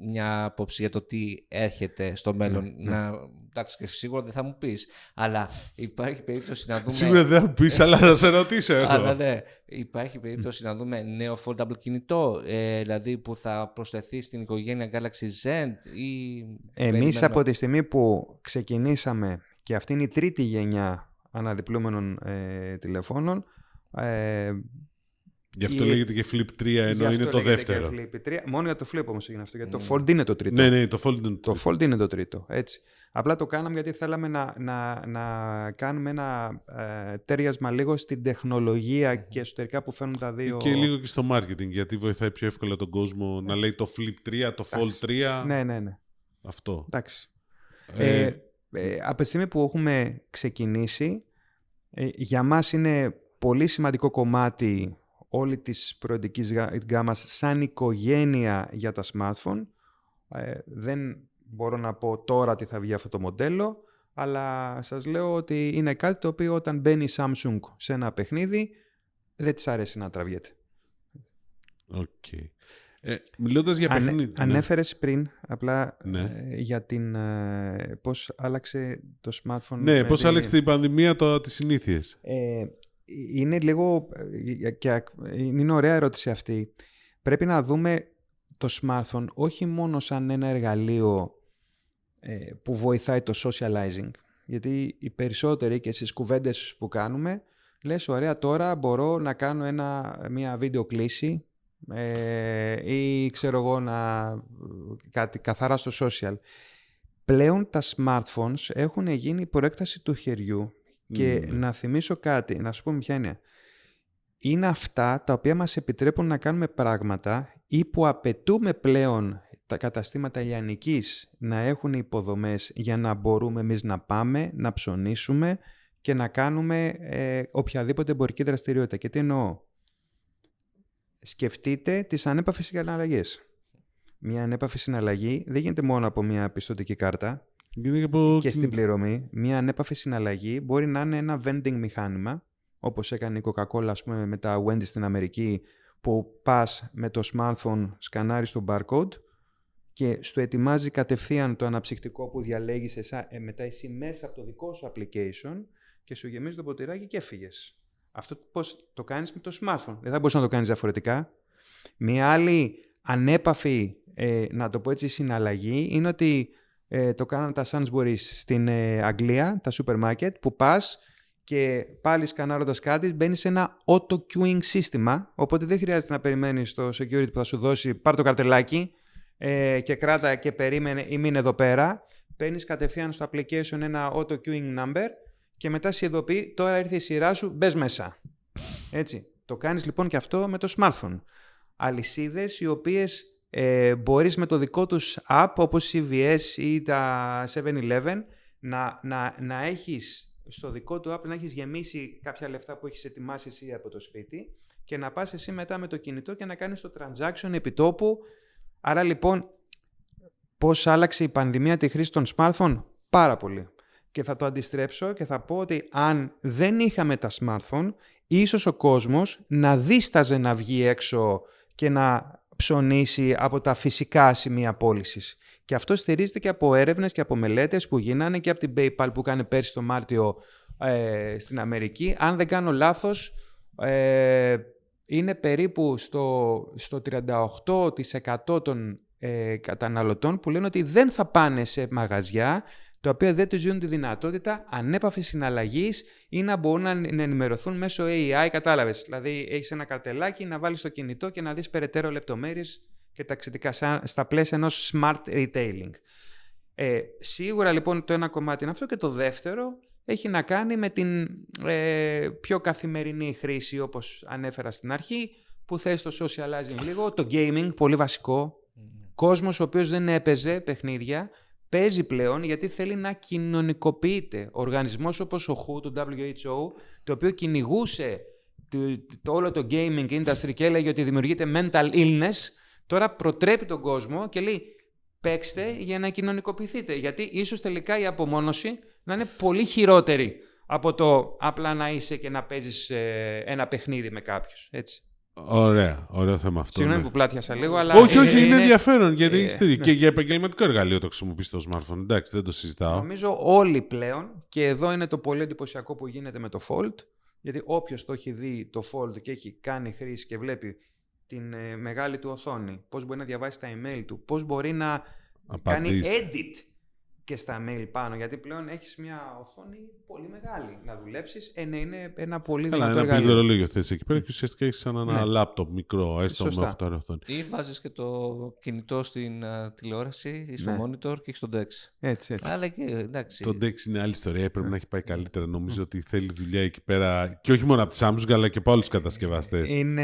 μια άποψη για το τι έρχεται στο μέλλον. Ναι, Να, εντάξει και σίγουρα δεν θα μου πεις. Αλλά υπάρχει περίπτωση να δούμε... Σίγουρα δεν θα πεις, αλλά θα σε ρωτήσω εγώ. Αλλά ναι, υπάρχει περίπτωση να δούμε νέο foldable κινητό, ε, δηλαδή που θα προσθεθεί στην οικογένεια Galaxy Z ή... Εμείς περιμένουμε- από τη στιγμή που ξεκινήσαμε και αυτή είναι η τρίτη γενιά αναδιπλούμενων ε, τηλεφώνων, ε, Γι' αυτό Η- λέγεται και Flip 3 Γι' ενώ αυτό είναι το λέγεται δεύτερο. και Flip 3. Μόνο για το Flip όμως έγινε αυτό, γιατί το Fold είναι το τρίτο. Ναι, ναι, το Fold είναι Το Fold είναι το τρίτο, έτσι. Απλά το κάναμε γιατί θέλαμε να, να, να κάνουμε ένα ε, τέριασμα λίγο στην τεχνολογία και εσωτερικά που φέρνουν τα δύο. Και λίγο και στο marketing, γιατί βοηθάει πιο εύκολα τον κόσμο να λέει το Flip 3, το Fold 3. Ναι, ναι, ναι. Αυτό. Εντάξει. Ε, Ε, ε, από τη στιγμή που έχουμε ξεκινήσει, ε, για μας είναι πολύ σημαντικό κομμάτι όλη της προϊοντικής γα- γκάμας σαν οικογένεια για τα smartphone. Ε, δεν μπορώ να πω τώρα τι θα βγει αυτό το μοντέλο, αλλά σας λέω ότι είναι κάτι το οποίο όταν μπαίνει η Samsung σε ένα παιχνίδι, δεν της αρέσει να τραβιέται. οκ. Ε, μιλώντας για Ανε- παιχνίδι. ναι. Ανέφερες πριν απλά Ναι. ε, για την, ε, πώς άλλαξε το smartphone. Ναι, με πώς την- άλλαξε η πανδημία το, τις συνήθειες. Ε, είναι λίγο ε, και ακ- είναι ωραία ερώτηση αυτή. Πρέπει να δούμε το smartphone όχι μόνο σαν ένα εργαλείο ε, που βοηθάει το socializing. Γιατί οι περισσότεροι και στις κουβέντες που κάνουμε λες ωραία τώρα μπορώ να κάνω ένα, μια βίντεο κλήση ε, ή ξέρω εγώ να κάτι καθαρά στο social. Πλέον τα smartphones έχουν γίνει προέκταση του χεριού και Ναι. να θυμίσω κάτι, να σου πω ποια είναι. Είναι αυτά τα οποία μας επιτρέπουν να κάνουμε πράγματα ή που απαιτούμε πλέον τα καταστήματα ηλιανικής να έχουν υποδομές για να μπορούμε εμείς να πάμε, να ψωνίσουμε και να κάνουμε ε, οποιαδήποτε εμπορική δραστηριότητα. Και τι εννοώ; Σκεφτείτε τις ανέπαφες συναλλαγές. Μια ανέπαφη συναλλαγή δεν γίνεται μόνο από μια πιστοτική κάρτα Είναι και από... και στην πληρωμή, μια ανέπαφη συναλλαγή μπορεί να είναι ένα vending μηχάνημα, όπως έκανε η Coca-Cola ας πούμε, με τα Wendy's στην Αμερική, που πας με το smartphone, σκανάρεις το barcode και σου ετοιμάζει κατευθείαν το αναψυκτικό που διαλέγεις εσά, ε, μετά εσύ μέσα από το δικό σου application και σου γεμίζει το ποτηράκι και έφυγες. Αυτό πώς το κάνεις με το smartphone. Δεν θα μπορούσε να το κάνεις διαφορετικά. Μια άλλη ανέπαφη, ε, να το πω έτσι, συναλλαγή είναι ότι ε, το κάνανε τα Sainsbury's στην ε, Αγγλία, τα σούπερ μάρκετ, που πας και πάλι σκανάροντας κάτι μπαίνει σε ένα auto-queuing σύστημα, οπότε δεν χρειάζεται να περιμένεις το security που θα σου δώσει πάρ το καρτελάκι ε, και κράτα και περίμενε ή μείνε εδώ πέρα. Παίρνεις κατευθείαν στο application ένα auto-queuing number και μετά σε ειδοποιεί τώρα ήρθε η σειρά σου, μπες μέσα. Έτσι. Το κάνεις λοιπόν και αυτό με το smartphone. Αλυσίδες οι οποίες ε, μπορείς με το δικό τους app όπως η CVS ή τα 7-Eleven να, να, να έχεις στο δικό του app να έχεις γεμίσει κάποια λεφτά που έχεις ετοιμάσει εσύ από το σπίτι και να πας εσύ μετά με το κινητό και να κάνεις το transaction επιτόπου. Άρα λοιπόν πώς άλλαξε η πανδημία τη χρήση των smartphone? Πάρα πολύ. Και θα το αντιστρέψω και θα πω ότι αν δεν είχαμε τα smartphone, ίσως ο κόσμος να δίσταζε να βγει έξω και να ψωνίσει από τα φυσικά σημεία πώλησης. Και αυτό στηρίζεται και από έρευνες και από μελέτες που γίνανε και από την PayPal που κάνει πέρσι το Μάρτιο ε, στην Αμερική. Αν δεν κάνω λάθος, ε, είναι περίπου στο, στο 38% των ε, καταναλωτών που λένε ότι δεν θα πάνε σε μαγαζιά τα οποία δεν τους δίνουν τη δυνατότητα ανέπαφης συναλλαγής ή να μπορούν να να ενημερωθούν μέσω AI, κατάλαβες. Δηλαδή έχεις ένα καρτελάκι να βάλεις στο κινητό και να δεις περαιτέρω λεπτομέρειες και ταξιδικά σαν- στα πλαίσια ενός smart retailing. Ε, σίγουρα λοιπόν το ένα κομμάτι είναι αυτό και το δεύτερο έχει να κάνει με την ε, πιο καθημερινή χρήση όπως ανέφερα στην αρχή που θες το socializing λίγο, το gaming, πολύ βασικό. Κόσμος ο οποίος δεν έπαιζε παιχνίδια, παίζει πλέον γιατί θέλει να κοινωνικοποιείται. Ο οργανισμός όπως ο WHO, το WHO, το οποίο κυνηγούσε το, το όλο το gaming industry και έλεγε ότι δημιουργείται mental illness, τώρα προτρέπει τον κόσμο και λέει παίξτε για να κοινωνικοποιηθείτε. Γιατί ίσως τελικά η απομόνωση να είναι πολύ χειρότερη από το απλά να είσαι και να παίζεις ε, ένα παιχνίδι με κάποιους. Έτσι. Ωραία, ωραίο θέμα αυτό. Συγγνώμη ναι. που πλάτιασα λίγο, αλλά... Όχι, ε, όχι, ε, είναι ενδιαφέρον γιατί ε, έχεις δίκιο. ναι. Και για επαγγελματικό εργαλείο το χρησιμοποιείς το smartphone. Εντάξει, δεν το συζητάω. Νομίζω όλοι πλέον, και εδώ είναι το πολύ εντυπωσιακό που γίνεται με το Fold, γιατί όποιος το έχει δει το Fold και έχει κάνει χρήση και βλέπει την ε, μεγάλη του οθόνη, πώς μπορεί να διαβάσει τα email του, πώς μπορεί να κάνει Απαντήσει. edit και στα mail πάνω, γιατί πλέον έχεις μια οθόνη πολύ μεγάλη να δουλέψεις. Ε, ναι, είναι ένα πολύ Καλά, δυνατό ένα εργαλείο. πληκτρολόγιο θες εκεί πέρα και ουσιαστικά έχεις σαν ένα Ναι. λάπτοπ μικρό, έστω με Σωστά. 8 οθόνη. Ή βάζεις και το κινητό στην α, τηλεόραση ή στο Ναι. monitor και έχεις τον DeX. Έτσι, έτσι. Αλλά και εντάξει. Το Dex είναι άλλη ιστορία. Πρέπει να έχει πάει καλύτερα. Νομίζω ότι θέλει δουλειά εκεί πέρα και όχι μόνο από τη Samsung αλλά και από άλλους κατασκευαστές. Είναι...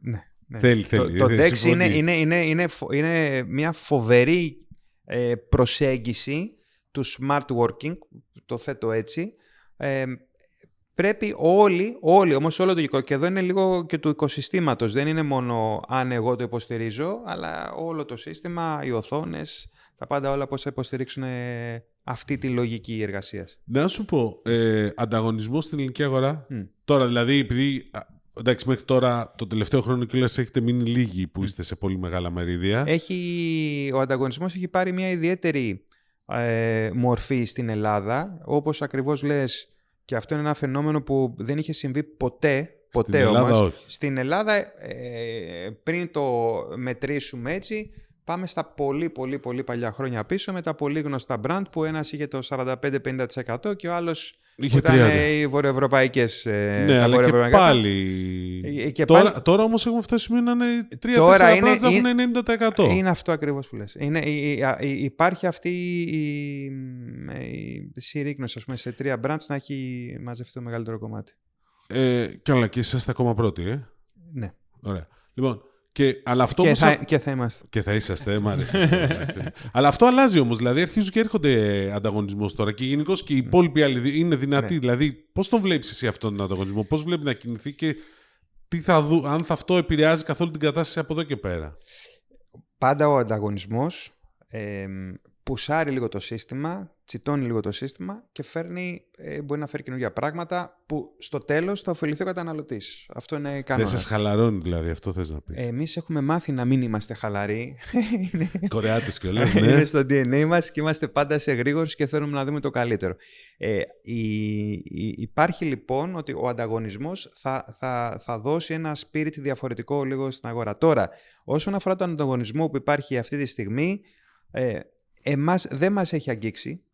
Ναι, ναι. Θέλει, Το, θέλει. το Ε, DeX είναι, συμφωνείς. είναι, είναι, είναι, φο- είναι μια φοβερή ε, προσέγγιση του smart working, το θέτω έτσι. Ε, πρέπει όλοι, όλοι όμως όλο το οικο- και εδώ είναι λίγο και του οικοσυστήματος, δεν είναι μόνο αν εγώ το υποστηρίζω, αλλά όλο το σύστημα, οι οθόνες, τα πάντα όλα πώς θα υποστηρίξουν ε, αυτή τη λογική εργασίας. Να σου πω, ε, ανταγωνισμός στην ελληνική αγορά. Μμ. Τώρα, δηλαδή, επειδή. Α, Εντάξει, μέχρι τώρα το τελευταίο χρόνο κιόλα έχετε μείνει λίγοι που είστε σε πολύ μεγάλα μερίδια. Έχει, ο ανταγωνισμός έχει πάρει μια ιδιαίτερη ε, μορφή στην Ελλάδα, όπως ακριβώς λες, και αυτό είναι ένα φαινόμενο που δεν είχε συμβεί ποτέ, ποτέ Στην Ελλάδα όμως. όχι. Στην Ελλάδα, ε, πριν το μετρήσουμε έτσι, πάμε στα πολύ πολύ πολύ παλιά χρόνια πίσω με τα πολύ γνωστά brand που ένας είχε το 45-50% και ο άλλος Είχε που ήταν 30. ε, οι βορειοευρωπαϊκές ε, ναι, τα αλλά και βορειοευρωπαϊκά. πάλι. Ε, και τώρα, πάλι- τώρα όμως έχουμε φτάσει σημείο να είναι 3-4 Τώρα είναι- brands να έχουν είναι- 90%. Είναι αυτό ακριβώς που λες. Είναι, η- η- η- υπάρχει αυτή η, η συρρήκνωση, ας πούμε, σε τρία brands να έχει μαζευτεί το μεγαλύτερο κομμάτι. Ε, και όλα και είσαστε ακόμα πρώτοι, ε. Ναι. Ωραία. Λοιπόν, και, αλλά αυτό Και όμως θα, και θα είμαστε. Και θα είσαστε, μ' άρεσε. αυτό. Αλλά αυτό αλλάζει όμως. Δηλαδή αρχίζουν και έρχονται ανταγωνισμός τώρα και γενικώς και οι υπόλοιποι άλλοι δι- είναι δυνατοί. Ναι. Δηλαδή, πώς τον βλέπεις εσύ αυτόν τον ανταγωνισμό, πώς βλέπει να κινηθεί και τι θα δου, αν θα αυτό επηρεάζει καθόλου την κατάσταση από εδώ και πέρα; Πάντα ο ανταγωνισμός ε, πουσάρει λίγο το σύστημα, τσιτώνει λίγο το σύστημα και φέρνει, ε, μπορεί να φέρει καινούργια πράγματα που στο τέλος θα ωφεληθεί ο καταναλωτής. Αυτό είναι Δεν κανόνας. σας χαλαρώνει δηλαδή, αυτό θες να πεις; Εμείς έχουμε μάθει να μην είμαστε χαλαροί. Είναι- Κορεάτες και όλα. Είναι ναι. στο DNA μας και είμαστε πάντα σε γρήγορους και θέλουμε να δούμε το καλύτερο. Ε, η, η- υπάρχει λοιπόν ότι ο ανταγωνισμός θα, θα, θα δώσει ένα spirit διαφορετικό λίγο στην αγορά. Τώρα, όσον αφορά τον ανταγωνισμό που υπάρχει αυτή τη στιγμή, ε, εμάς δεν μας έχει αγγίξει.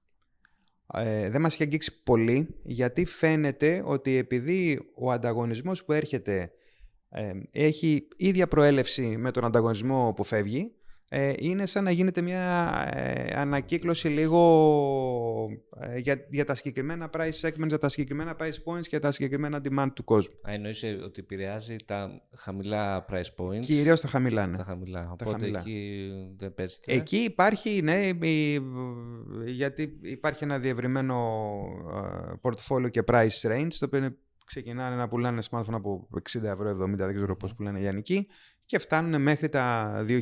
Ε, δεν μας έχει αγγίξει πολύ, γιατί φαίνεται ότι επειδή ο ανταγωνισμός που έρχεται ε, έχει ίδια προέλευση με τον ανταγωνισμό που φεύγει, ε, είναι σαν να γίνεται μια ε, ανακύκλωση λίγο ε, για, για τα συγκεκριμένα price segments, για τα συγκεκριμένα price points και τα συγκεκριμένα demand του κόσμου. Α, εννοείς ε, ότι επηρεάζει τα χαμηλά price points; Κυρίως τα χαμηλά, ναι. τα χαμηλά. Τα Οπότε χαμηλά. εκεί δεν παίζεται. Εκεί υπάρχει, ναι, η- γιατί υπάρχει ένα διευρυμένο ε, portfolio και price range, το οποίο είναι- ξεκινάνε να πουλάνε smartphone από 60 ευρώ, 70, δεν ξέρω πώς πουλάνε οι Ιαννικοί, και φτάνουν μέχρι τα 2.000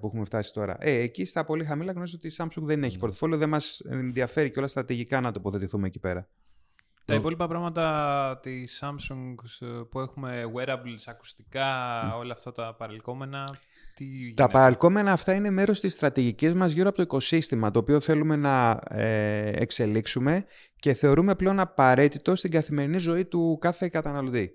που έχουμε φτάσει τώρα. Ε, εκεί στα πολύ χαμηλά γνωρίζω ότι η Samsung δεν έχει portfolio, δεν μας ενδιαφέρει και όλα στρατηγικά να τοποθετηθούμε εκεί πέρα. Τα υπόλοιπα πράγματα της Samsung ε, που έχουμε wearables, ακουστικά, όλα αυτά τα παρελκόμενα, τι Τα γίνεται; παραλκόμενα αυτά είναι μέρος της στρατηγικής μας γύρω από το οικοσύστημα, το οποίο θέλουμε να ε, εξελίξουμε και θεωρούμε πλέον απαραίτητο στην καθημερινή ζωή του κάθε καταναλωτή.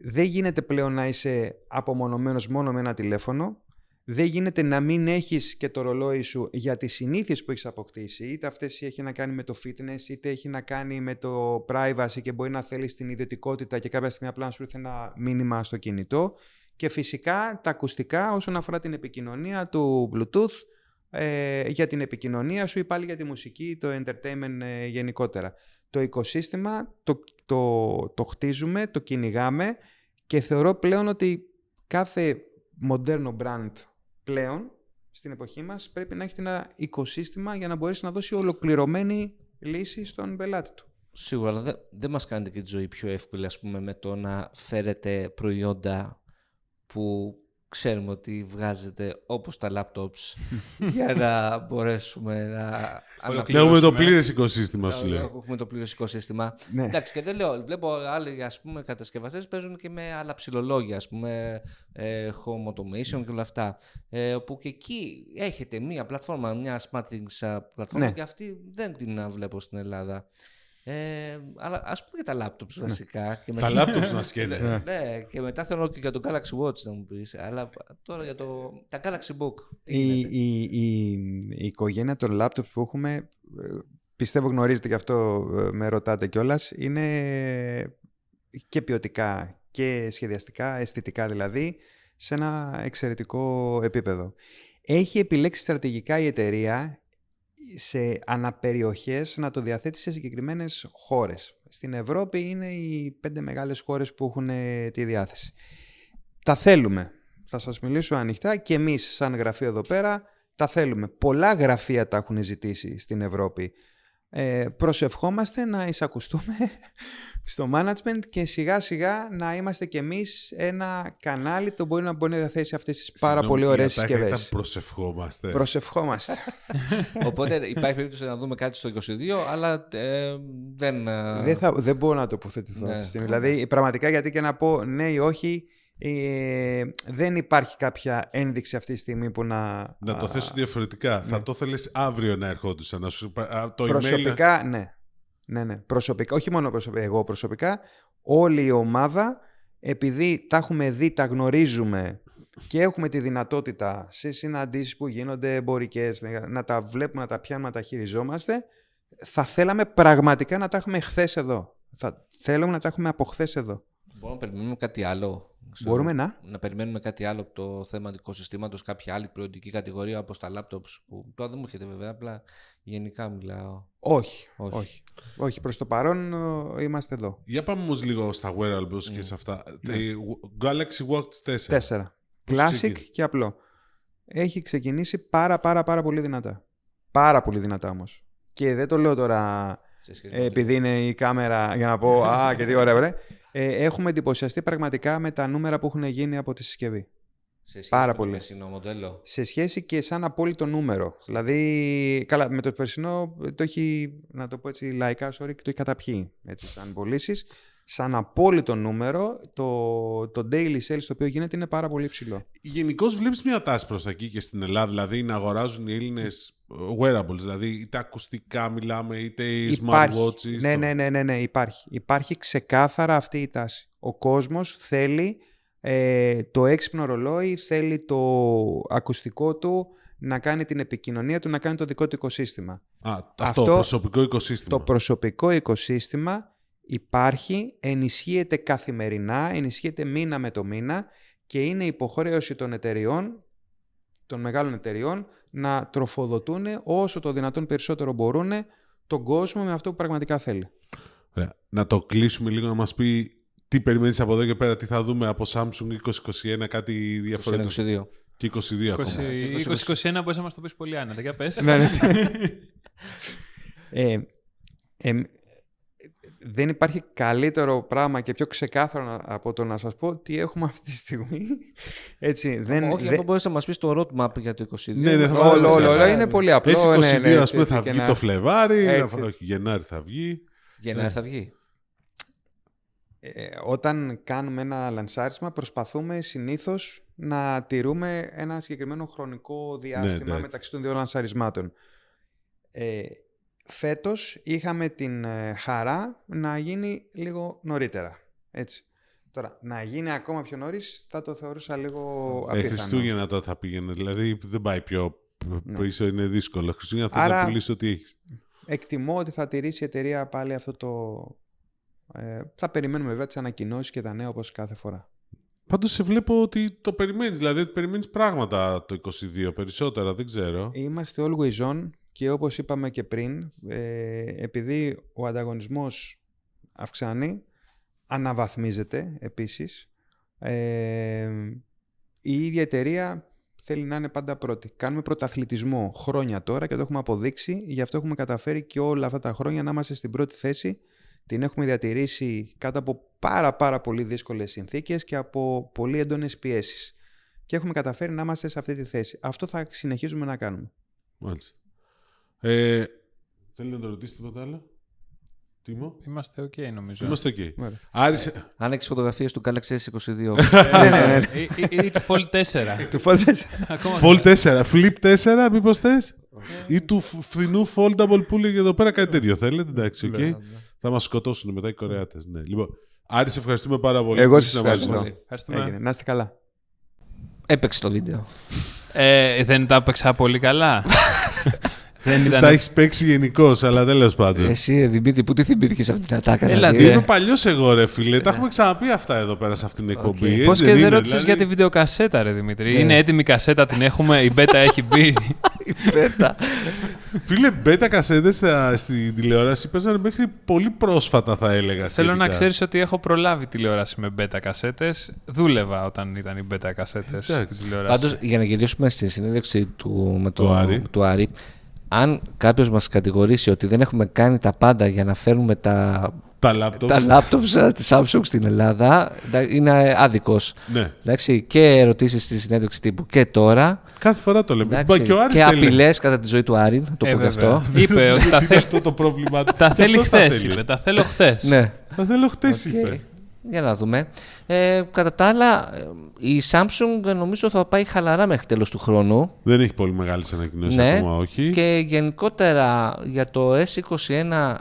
Δεν γίνεται πλέον να είσαι απομονωμένος μόνο με ένα τηλέφωνο. Δεν γίνεται να μην έχεις και το ρολόι σου για τις συνήθειες που έχεις αποκτήσει. Είτε αυτές έχει να κάνει με το fitness, είτε έχει να κάνει με το privacy και μπορεί να θέλεις την ιδιωτικότητα και κάποια στιγμή απλά να σου ήρθε ένα μήνυμα στο κινητό. Και φυσικά τα ακουστικά όσον αφορά την επικοινωνία του Bluetooth ε, για την επικοινωνία σου ή πάλι για τη μουσική, το entertainment ε, γενικότερα. Το οικοσύστημα το, το, το χτίζουμε, το κυνηγάμε και θεωρώ πλέον ότι κάθε μοντέρνο brand πλέον στην εποχή μας πρέπει να έχει ένα οικοσύστημα για να μπορέσει να δώσει ολοκληρωμένη λύση στον πελάτη του. Σίγουρα, αλλά δεν, δεν μας κάνετε και τη ζωή πιο εύκολη, ας πούμε, με το να φέρετε προϊόντα που ξέρουμε ότι βγάζετε όπως τα laptops για να μπορέσουμε να Να έχουμε το Κληρώσουμε. πλήρες οικοσύστημα, σου να λέω. έχουμε το πλήρες οικοσύστημα. Ναι. Εντάξει, και δεν λέω, βλέπω άλλοι ας πούμε, κατασκευαστές παίζουν και με άλλα ψηλολόγια, ας πούμε, ε, home automation και όλα αυτά. Ε, όπου και εκεί έχετε μία πλατφόρμα, μια smart things α, πλατφόρμα Ναι. και αυτή δεν την α, βλέπω στην Ελλάδα. Ε, αλλά ας πούμε για τα laptops βασικά. και Τα μετά- laptops μας καίνε. ναι, ναι, και μετά θέλω και για το Galaxy Watch να μου πεις. Αλλά τώρα για το, τα Galaxy Book. τι Η, γίνεται; η, η, η οικογένεια των laptops που έχουμε, ε, πιστεύω γνωρίζετε και αυτό ε, με ρωτάτε κιόλας, είναι και ποιοτικά και σχεδιαστικά, αισθητικά δηλαδή, σε ένα εξαιρετικό επίπεδο. Έχει επιλέξει στρατηγικά η εταιρεία σε αναπεριοχές να το διαθέτεις σε συγκεκριμένες χώρες. Στην Ευρώπη είναι οι πέντε μεγάλες χώρες που έχουν ε, τη διάθεση. Τα θέλουμε. Θα σας μιλήσω ανοιχτά και εμείς σαν γραφείο εδώ πέρα τα θέλουμε. Πολλά γραφεία τα έχουν ζητήσει στην Ευρώπη. Ε, προσευχόμαστε να εισακουστούμε στο management και σιγά σιγά να είμαστε κι εμείς ένα κανάλι το μπορεί να μπορεί να διαθέσει αυτές τις πάρα Συγγνώμη, πολύ η ωραίες ατάκα ήταν συσκευές. προσευχόμαστε. Προσευχόμαστε. Οπότε υπάρχει περίπτωση να δούμε κάτι στο 22, αλλά ε, δεν... ε, δεν, θα, δεν μπορώ να τοποθετηθώ Ναι. αυτή τη στιγμή. Δηλαδή, πραγματικά γιατί και να πω ναι ή όχι, ε, δεν υπάρχει κάποια ένδειξη αυτή τη στιγμή που να. Να το α, θέσω διαφορετικά. Θα το θέλεις αύριο να ερχόντουσαν. Να σου... α, το email... Προσωπικά, ναι. Ναι, ναι. Προσωπικά, όχι μόνο προσωπικά, εγώ προσωπικά, όλη η ομάδα, επειδή τα έχουμε δει, τα γνωρίζουμε και έχουμε τη δυνατότητα σε συναντήσεις που γίνονται εμπορικές, να τα βλέπουμε, να τα πιάνουμε, να τα χειριζόμαστε, θα θέλαμε πραγματικά να τα έχουμε χθες εδώ. Θα θέλουμε να τα έχουμε από χθες εδώ. Μπορούμε να περιμένουμε κάτι άλλο. Στο- Μπορούμε να. να περιμένουμε κάτι άλλο από το θέμα του οικοσυστήματος, κάποια άλλη προϊόντική κατηγορία όπως τα laptops που τώρα δεν μου έρχεται βέβαια, απλά γενικά μιλάω. Όχι, Όχι. όχι. όχι. προς το παρόν ε, είμαστε εδώ. Για πάμε όμως λίγο στα wearables και σε αυτά. Ναι. Η Galaxy Watch 4. Τέσσερα. Πώς Classic ξεκίνησε; και απλό. Έχει ξεκινήσει πάρα πάρα πάρα πολύ δυνατά. Πάρα πολύ δυνατά όμως. Και δεν το λέω τώρα Σε σχέση ε, με επειδή είναι η κάμερα για να πω «Α, και τι ωραία, ωραία». Ε, έχουμε εντυπωσιαστεί πραγματικά με τα νούμερα που έχουν γίνει από τη συσκευή. σε σχέση πάρα με το πολύ. περσινό μοντέλο. Σε σχέση και σαν απόλυτο νούμερο. Δηλαδή, καλά, με το περσινό το έχει, να το πω έτσι λαϊκά, sorry, το έχει καταπιεί, έτσι, σαν πωλήσεις. Σαν απόλυτο νούμερο, το, το daily sales το οποίο γίνεται είναι πάρα πολύ ψηλό. Γενικώς βλέπεις μια τάση προς τα εκεί και στην Ελλάδα, δηλαδή να αγοράζουν οι Έλληνες wearables, δηλαδή είτε ακουστικά μιλάμε, είτε οι smartwatches. Ναι, το- ναι, ναι, ναι, ναι, υπάρχει. Υπάρχει ξεκάθαρα αυτή η τάση. Ο κόσμος θέλει ε, το έξυπνο ρολόι, θέλει το ακουστικό του να κάνει την επικοινωνία του, να κάνει το δικό του οικοσύστημα. Α, αυτό, Αυτό- προσωπικό οικοσύστημα. Το προσωπικό οικοσύστημα υπάρχει, ενισχύεται καθημερινά, ενισχύεται μήνα με το μήνα και είναι υποχρέωση των εταιριών, των μεγάλων εταιριών, να τροφοδοτούν όσο το δυνατόν περισσότερο μπορούν τον κόσμο με αυτό που πραγματικά θέλει. Ωραία. Να το κλείσουμε λίγο να μας πει τι περιμένεις από εδώ και πέρα, τι θα δούμε από Samsung 2021, κάτι διαφορετικό. 22. Και 22 ακόμα. 2021 μπορείς να μας το πεις πολύ άνετα. Για πες. Ναι, ναι. ε, ε, δεν υπάρχει καλύτερο πράγμα και πιο ξεκάθαρο να- από το να σας πω τι έχουμε αυτή τη στιγμή. Έτσι, δεν, Όχι, δεν- αυτό μπορείς να μας πεις το roadmap για το 22. Ναι, ναι, θα όλο, βάζω όλο, σε- όλο είναι πολύ απλό. Έχει 22, ναι, ναι, ας πούμε, έτσι, θα και βγει να- το Φλεβάρι, Έτσι. να- όχι, Γενάρη θα βγει. Γενάρη θα βγει. Ε, όταν κάνουμε ένα λανσάρισμα προσπαθούμε συνήθως να τηρούμε ένα συγκεκριμένο χρονικό διάστημα εντάξει. μεταξύ των δύο λανσαρισμάτων. Ε, φέτος είχαμε την ε, χαρά να γίνει λίγο νωρίτερα. Έτσι. Τώρα, να γίνει ακόμα πιο νωρίς θα το θεωρούσα λίγο Ε, απίθανο. Χριστούγεννα τότε θα πήγαινε, δηλαδή δεν πάει πιο πίσω, είναι δύσκολο. Χριστούγεννα θες Άρα- να πουλήσει ό,τι έχεις. Εκτιμώ ότι θα τηρήσει η εταιρεία πάλι αυτό το... Ε, θα περιμένουμε βέβαια τις ανακοινώσεις και τα νέα όπως κάθε φορά. Πάντως σε βλέπω ότι το περιμένεις, δηλαδή ότι περιμένεις πράγματα το 22 περισσότερα, δεν ξέρω. Είμαστε always on και όπως είπαμε και πριν, ε, επειδή ο ανταγωνισμός αυξάνει, αναβαθμίζεται επίσης, ε, η ίδια εταιρεία θέλει να είναι πάντα πρώτη. Κάνουμε πρωταθλητισμό χρόνια τώρα και το έχουμε αποδείξει, γι' αυτό έχουμε καταφέρει και όλα αυτά τα χρόνια να είμαστε στην πρώτη θέση. Την έχουμε διατηρήσει κάτω από πάρα πάρα πολύ δύσκολες συνθήκες και από πολύ έντονες πιέσεις. Και έχουμε καταφέρει να είμαστε σε αυτή τη θέση. Αυτό θα συνεχίζουμε να κάνουμε. Μάλιστα. Ε, θέλετε να το ρωτήσετε τίποτα άλλο. Τίμο. Είμαστε OK νομίζω. Είμαστε εκεί. Ωραία. Άρης, Αν έχεις φωτογραφίες του Galaxy S22. ναι, ναι, ναι. Ή- ή- Ή του Fold 4. Του Fold Ακόμα Fold 4, Flip 4, μήπως θες; Ή του φ- φθηνού foldable που λέγε εδώ πέρα κάτι τέτοιο θέλετε, εντάξει, οκ. Ναι, ναι. Θα μας σκοτώσουν μετά οι Κορεάτες. Ναι. Λοιπόν, Άρη, σε ευχαριστούμε πάρα πολύ. Εγώ που σας ήσουν μαζί ευχαριστώ. μας. Ευχαριστούμε. Έγινε. Να είστε καλά. Έπαιξε το βίντεο. Ε, δεν τα έπαιξα πολύ καλά. δεν ήταν... Τα έχεις παίξει γενικώς, αλλά τέλος πάντων. Εσύ, ε, Δημήτρη, πού τη θυμήθηκε αυτή την ατάκα. Έλα, δηλαδή, Είμαι ε; παλιός εγώ, ρε φίλε. Τα έχουμε ξαναπεί αυτά εδώ πέρα σε αυτήν την εκπομπή. Οκ. έτσι Πώ και δεν είναι, ρώτησες δηλαδή; για τη βιντεοκασέτα, ρε Δημήτρη. Ναι. Είναι έτοιμη η κασέτα, την έχουμε. Η Beta έχει μπει. Πέτα. Φίλε, Beta κασέτες στην τηλεόραση παίζανε μέχρι πολύ πρόσφατα, θα έλεγα. Θέλω να σχετικά. ξέρεις ότι έχω προλάβει τηλεόραση με Beta κασέτες. Δούλευα όταν ήταν οι Beta κασέτες στην Εντάξει. τηλεόραση. Πάντως, για να γυρίσουμε στη συνέντευξη του, με Του το, Άρη. του Άρη, αν κάποιος μας κατηγορήσει ότι δεν έχουμε κάνει τα πάντα για να φέρουμε τα, Τα λάπτοπ. τα laptops της Samsung στην Ελλάδα, εντά- είναι άδικος. Ναι. Εντάξει, και ερωτήσεις στη συνέντευξη τύπου και τώρα. Κάθε φορά το λέμε. Εντάξει, Μπα, και ο Άρης και τα λέει. απειλέ κατά τη ζωή του Άρη, να το Ε, πω και βέβαια. αυτό. Είπε ότι τα, Είναι θέλ- αυτό το πρόβλημα; τα Και θέλει αυτός τα χθες. θέλει. Είπε. Τα θέλω χθες. Ναι. Τα θέλω χτε, Οκ. είπε. Για να δούμε. Ε, κατά τα άλλα, ε, η Samsung νομίζω θα πάει χαλαρά μέχρι τέλος του χρόνου. Δεν έχει πολύ μεγάλες ανακοινώσεις Ναι. ακόμα, όχι. Και γενικότερα για το S21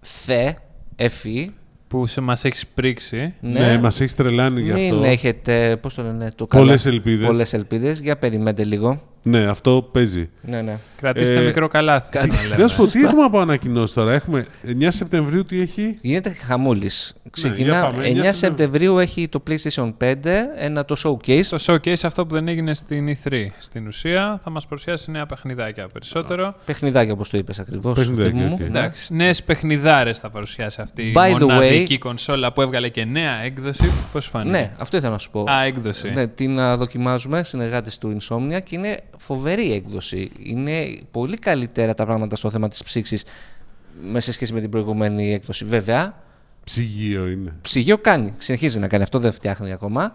θε, FE, Που μας έχεις πρίξει. Ναι, ναι, μας έχεις τρελάνει γι' μην αυτό. έχετε, πώς το λένε, το Πολλές καλά. ελπίδες. Πολλές ελπίδες. Για περιμένετε λίγο. Ναι, αυτό παίζει. Ναι, ναι. Κρατήστε Ε, μικρό καλάθι. κάτι- σαν να λέμε. Να σου πω, τι έχουμε από ανακοινώσει τώρα; Έχουμε 9 Σεπτεμβρίου τι έχει; Γίνεται χαμούλης. για Ξεκινά, πάμε, 9 9 Σεπτεμβρίου έχει το PlayStation 5, ένα το showcase. Το showcase αυτό που δεν έγινε στην E3. Στην ουσία θα μας παρουσιάσει νέα παιχνιδάκια περισσότερο. Παιχνιδάκια όπως το είπες ακριβώς. Παιχνιδάκια, Τίμο μου. οκ. Ναι. Εντάξει, νέες παιχνιδάρες θα παρουσιάσει αυτή By η the μοναδική κονσόλα που έβγαλε και νέα έκδοση. Πώς φάνηκε; Ναι, αυτό ήθελα να σου πω. Α, έκδοση. Ναι, την α, δοκιμάζουμε συνεργάτες του Insomnia και είναι φοβερή έκδοση. Είναι πολύ καλύτερα τα πράγματα στο θέμα της ψύξης με σε σχέση με την προηγούμενη έκδοση. Βέβαια, Ψυγείο είναι. ψυγείο κάνει, συνεχίζει να κάνει αυτό, δεν φτιάχνει ακόμα.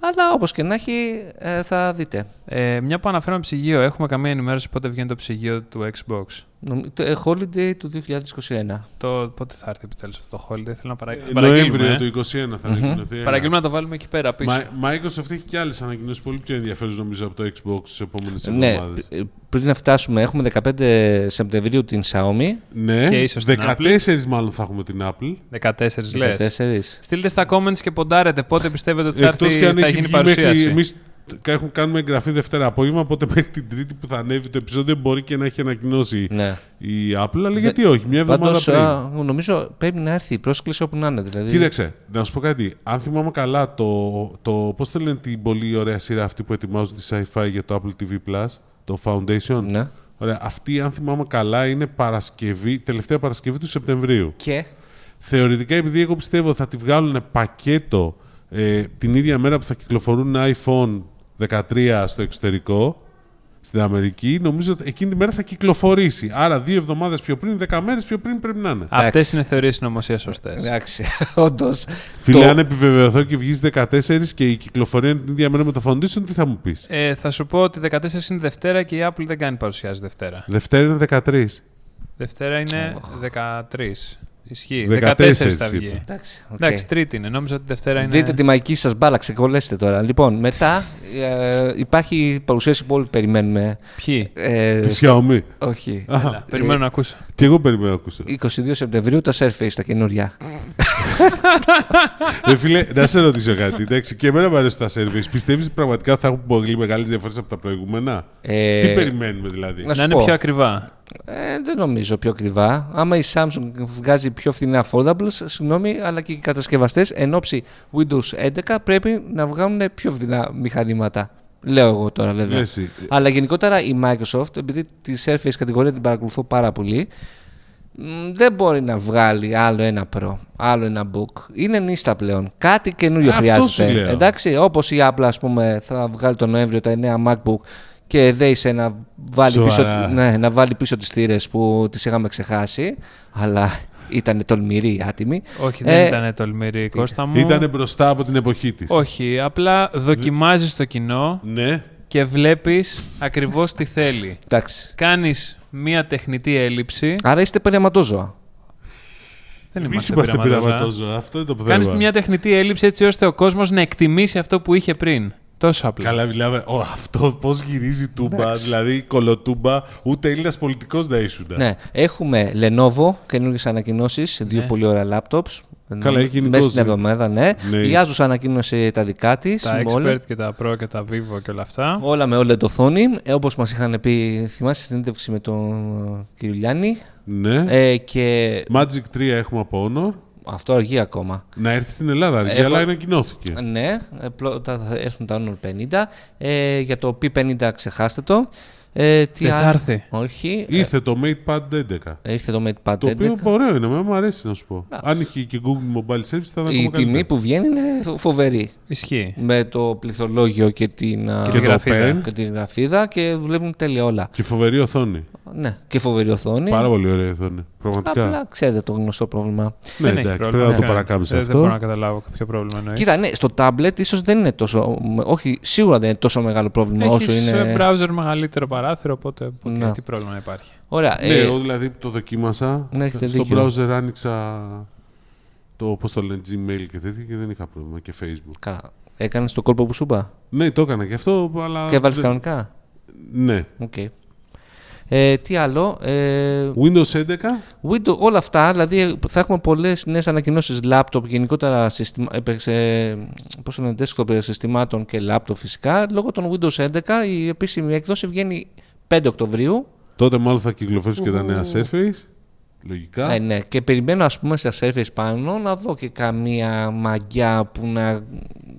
Αλλά όπως και να έχει ε, θα δείτε. Ε, μια που αναφέραμε ψυγείο, έχουμε καμία ενημέρωση πότε βγαίνει το ψυγείο του Xbox; Νομ- το, ε, Holiday του 2021. Το, πότε θα έρθει επιτέλους αυτό το holiday, θέλω να παρα... Ε, παραγγείλουμε. Νοέμβριο ε. του 2021 θα ανακοινωθεί. ένα. Παραγγείλουμε να το βάλουμε εκεί πέρα πίσω. Μα- Microsoft έχει και άλλες ανακοινώσεις πολύ πιο ενδιαφέρουσες νομίζω από το Xbox τις επόμενες Ναι, εβδομάδες. ε, πριν να φτάσουμε, έχουμε 15 Σεπτεμβρίου την Xiaomi. Ναι, Και ίσως την 14 μάλλον θα έχουμε την Apple. 14 λες. 14. Στείλτε στα comments και ποντάρετε πότε πιστεύετε ότι θα, Εκτός έρθει, και αν θα έχει γίνει βγει παρουσίαση. μέχρι. Εμεί κάνουμε εγγραφή Δευτέρα απόγευμα, οπότε μέχρι την Τρίτη που θα ανέβει το επεισόδιο μπορεί και να έχει ανακοινώσει Ναι. η Apple. Αλλά γιατί όχι, μια εβδομάδα Πάντως, πριν. α, νομίζω πρέπει να έρθει η πρόσκληση όπου να είναι. Δηλαδή. Κοίταξε, να σου πω κάτι. Αν θυμάμαι καλά, το, το πώς το λένε την πολύ ωραία σειρά αυτή που ετοιμάζουν τη sci-fi για το Apple TV Plus, το Foundation; Ναι. Ωραία, αυτή, αν θυμάμαι καλά, είναι Παρασκευή, τελευταία Παρασκευή του Σεπτεμβρίου. Και; Θεωρητικά, επειδή εγώ πιστεύω θα τη βγάλουν πακέτο ε, την ίδια μέρα που θα κυκλοφορούν iPhone 13 στο εξωτερικό, στην Αμερική, νομίζω ότι εκείνη τη μέρα θα κυκλοφορήσει. Άρα, δύο εβδομάδες πιο πριν, δέκα μέρες πιο πριν πρέπει να είναι. Αυτές Εντάξει. είναι θεωρίες συνωμοσίας σωστές. εντάξει, όντως. Φίλε, αν επιβεβαιωθώ και βγεις 14 και η κυκλοφορία είναι την ίδια μέρα με το Foundation, τι θα μου πεις; Ε, θα σου πω ότι 14 είναι Δευτέρα και η Apple δεν κάνει παρουσιάζει Δευτέρα. Δευτέρα είναι 13. Δευτέρα είναι 13. Ισχύει. 14 14 θα είπα. βγει. Εντάξει, οκ. Εντάξει, Τρίτη είναι. Νόμιζα ότι Δευτέρα είναι. Δείτε τη μαγική σας μπάλα, ξεκολλέστε τώρα. Λοιπόν, μετά ε, υπάρχει παρουσίαση που όλοι περιμένουμε. Ποιοι; Ε, Τη Xiaomi. όχι. Έλα, περιμένω να ακούσω. Και εγώ περιμένω να ακούσω. 22 Σεπτεμβρίου τα Surface, τα καινούρια. Ρε φίλε, να σε ρωτήσω κάτι. Εντάξει, και εμένα μου αρέσουν τα service. Πιστεύεις πραγματικά θα έχουν πολύ μεγάλες διαφορές από τα προηγούμενα; Ε, Τι περιμένουμε δηλαδή; να σου Να είναι πω. πιο ακριβά. Ε, δεν νομίζω πιο ακριβά. Άμα η Samsung βγάζει πιο φθηνά affordables, συγγνώμη, αλλά και οι κατασκευαστές εν ώψη Windows 11 πρέπει να βγάλουν πιο φθηνά μηχανήματα. Λέω εγώ τώρα βέβαια. Λες, ε, Αλλά γενικότερα η Microsoft, επειδή τη Surface κατηγορία την παρακολουθώ πάρα πολύ, μ, δεν μπορεί να βγάλει άλλο ένα Pro, άλλο ένα Book. Είναι νύστα πλέον. Κάτι καινούριο Αυτό χρειάζεται. σου λέω. Εντάξει, όπως η Apple ας πούμε θα βγάλει τον Νοέμβριο τα νέα MacBook και δέησε να βάλει, πίσω, Σοβαρά. ναι, να βάλει πίσω τις θύρες που τις είχαμε ξεχάσει, αλλά ήταν τολμηροί, άτιμοι. Όχι, δεν Ε, ήταν τολμηρή, Κώστα μου. Ήταν μπροστά από την εποχή της. Όχι, απλά δοκιμάζεις το κοινό Ναι. και βλέπεις ακριβώς τι θέλει. Εντάξει. Κάνεις μία τεχνητή έλλειψη. Άρα είστε πειραματόζωα. Δεν Εμείς είμαστε, είμαστε πειραματόζωα. πειραματόζωα. Αυτό είναι το θέμα. Κάνεις μια τεχνητή έλλειψη έτσι ώστε ο κόσμος να εκτιμήσει αυτό που είχε πριν. Τόσο απλά. Καλά, μιλάμε. Ο, αυτό πώς γυρίζει τούμπα, δηλαδή κολοτούμπα, ούτε Έλληνας πολιτικός δεν ήσουν. Ναι, έχουμε Lenovo, καινούργιες ανακοινώσεις, δύο Ναι. πολύ ωραία laptops. Καλά, έχει γενικώς- Μέσα στην εβδομάδα, ναι. Ναι. Η Asus ανακοίνωσε τα δικά της. Τα Expert και τα Pro και τα Vivo και όλα αυτά. Όλα με OLED οθόνη, ε, όπως μας είχαν πει, θυμάσαι στην συνέντευξη με τον ε, κύριο Λιάννη; Ναι. Ε, και Magic 3 έχουμε από Honor. Αυτό αργεί ακόμα. Να έρθει στην Ελλάδα, αργεί, Έχω- αλλά ανακοινώθηκε. Ναι, ε, πρώτα θα έρθουν τα Honor 50. Ε, για το P50 ξεχάστε το. Ε, τι Δεν θα άλλο; έρθει. Όχι. Ήρθε το MatePad 11. Ε, ήρθε το MatePad Το 11. οποίο ωραίο είναι, εμένα μου αρέσει να σου πω. Αν είχε και Google Mobile Service θα ήταν Η ακόμα τιμή καλύτερα. που βγαίνει είναι φοβερή. Ισχύει. Με το πληθρολόγιο και την, α, Και Και τη το γραφίδα. Pen και την γραφίδα και δουλεύουν τέλεια όλα. και φοβερή οθόνη. Ναι, και φοβερή οθόνη. Πάρα πολύ ωραία οθόνη. Πραγματικά. Απλά ξέρετε το γνωστό πρόβλημα. Ναι, Δεν έχει εντάξει, πρόβλημα. πρέπει να το Ναι. παρακάμψει Δεν- Δεν μπορώ να αυτό. καταλάβω ποιο πρόβλημα εννοείς. Κοίτα, ναι, στο tablet ίσως δεν είναι τόσο. Όχι, σίγουρα δεν είναι τόσο μεγάλο πρόβλημα όσο Έχεις είναι. ε, browser μεγαλύτερο παράθυρο, οπότε οκ, Ναι. τι πρόβλημα να υπάρχει. Ωραία. Ναι, ε, εγώ δηλαδή που το δοκίμασα. Ναι, έχετε στο δίκιο. browser άνοιξα το πώς το λένε Gmail και τέτοια και δεν είχα πρόβλημα και Facebook. Καλά. Έκανες το κόλπο που σου είπα; Ναι, το έκανα και αυτό, αλλά. Και έβαλες δεν- κανονικά; Ναι. Οκ. Ε, τι άλλο. Ε, Windows 11. Windows, όλα αυτά, δηλαδή θα έχουμε πολλές νέες ανακοινώσεις laptop, γενικότερα συστημα, ε, πώς το λένε, desktop συστημάτων και laptop φυσικά. Λόγω των Windows 11 η επίσημη έκδοση βγαίνει 5 Οκτωβρίου. Τότε μάλλον θα κυκλοφορήσει και τα νέα Surface. Λογικά. Ε, ναι, και περιμένω ας πούμε στα Surface πάνω να δω και καμία μαγκιά που να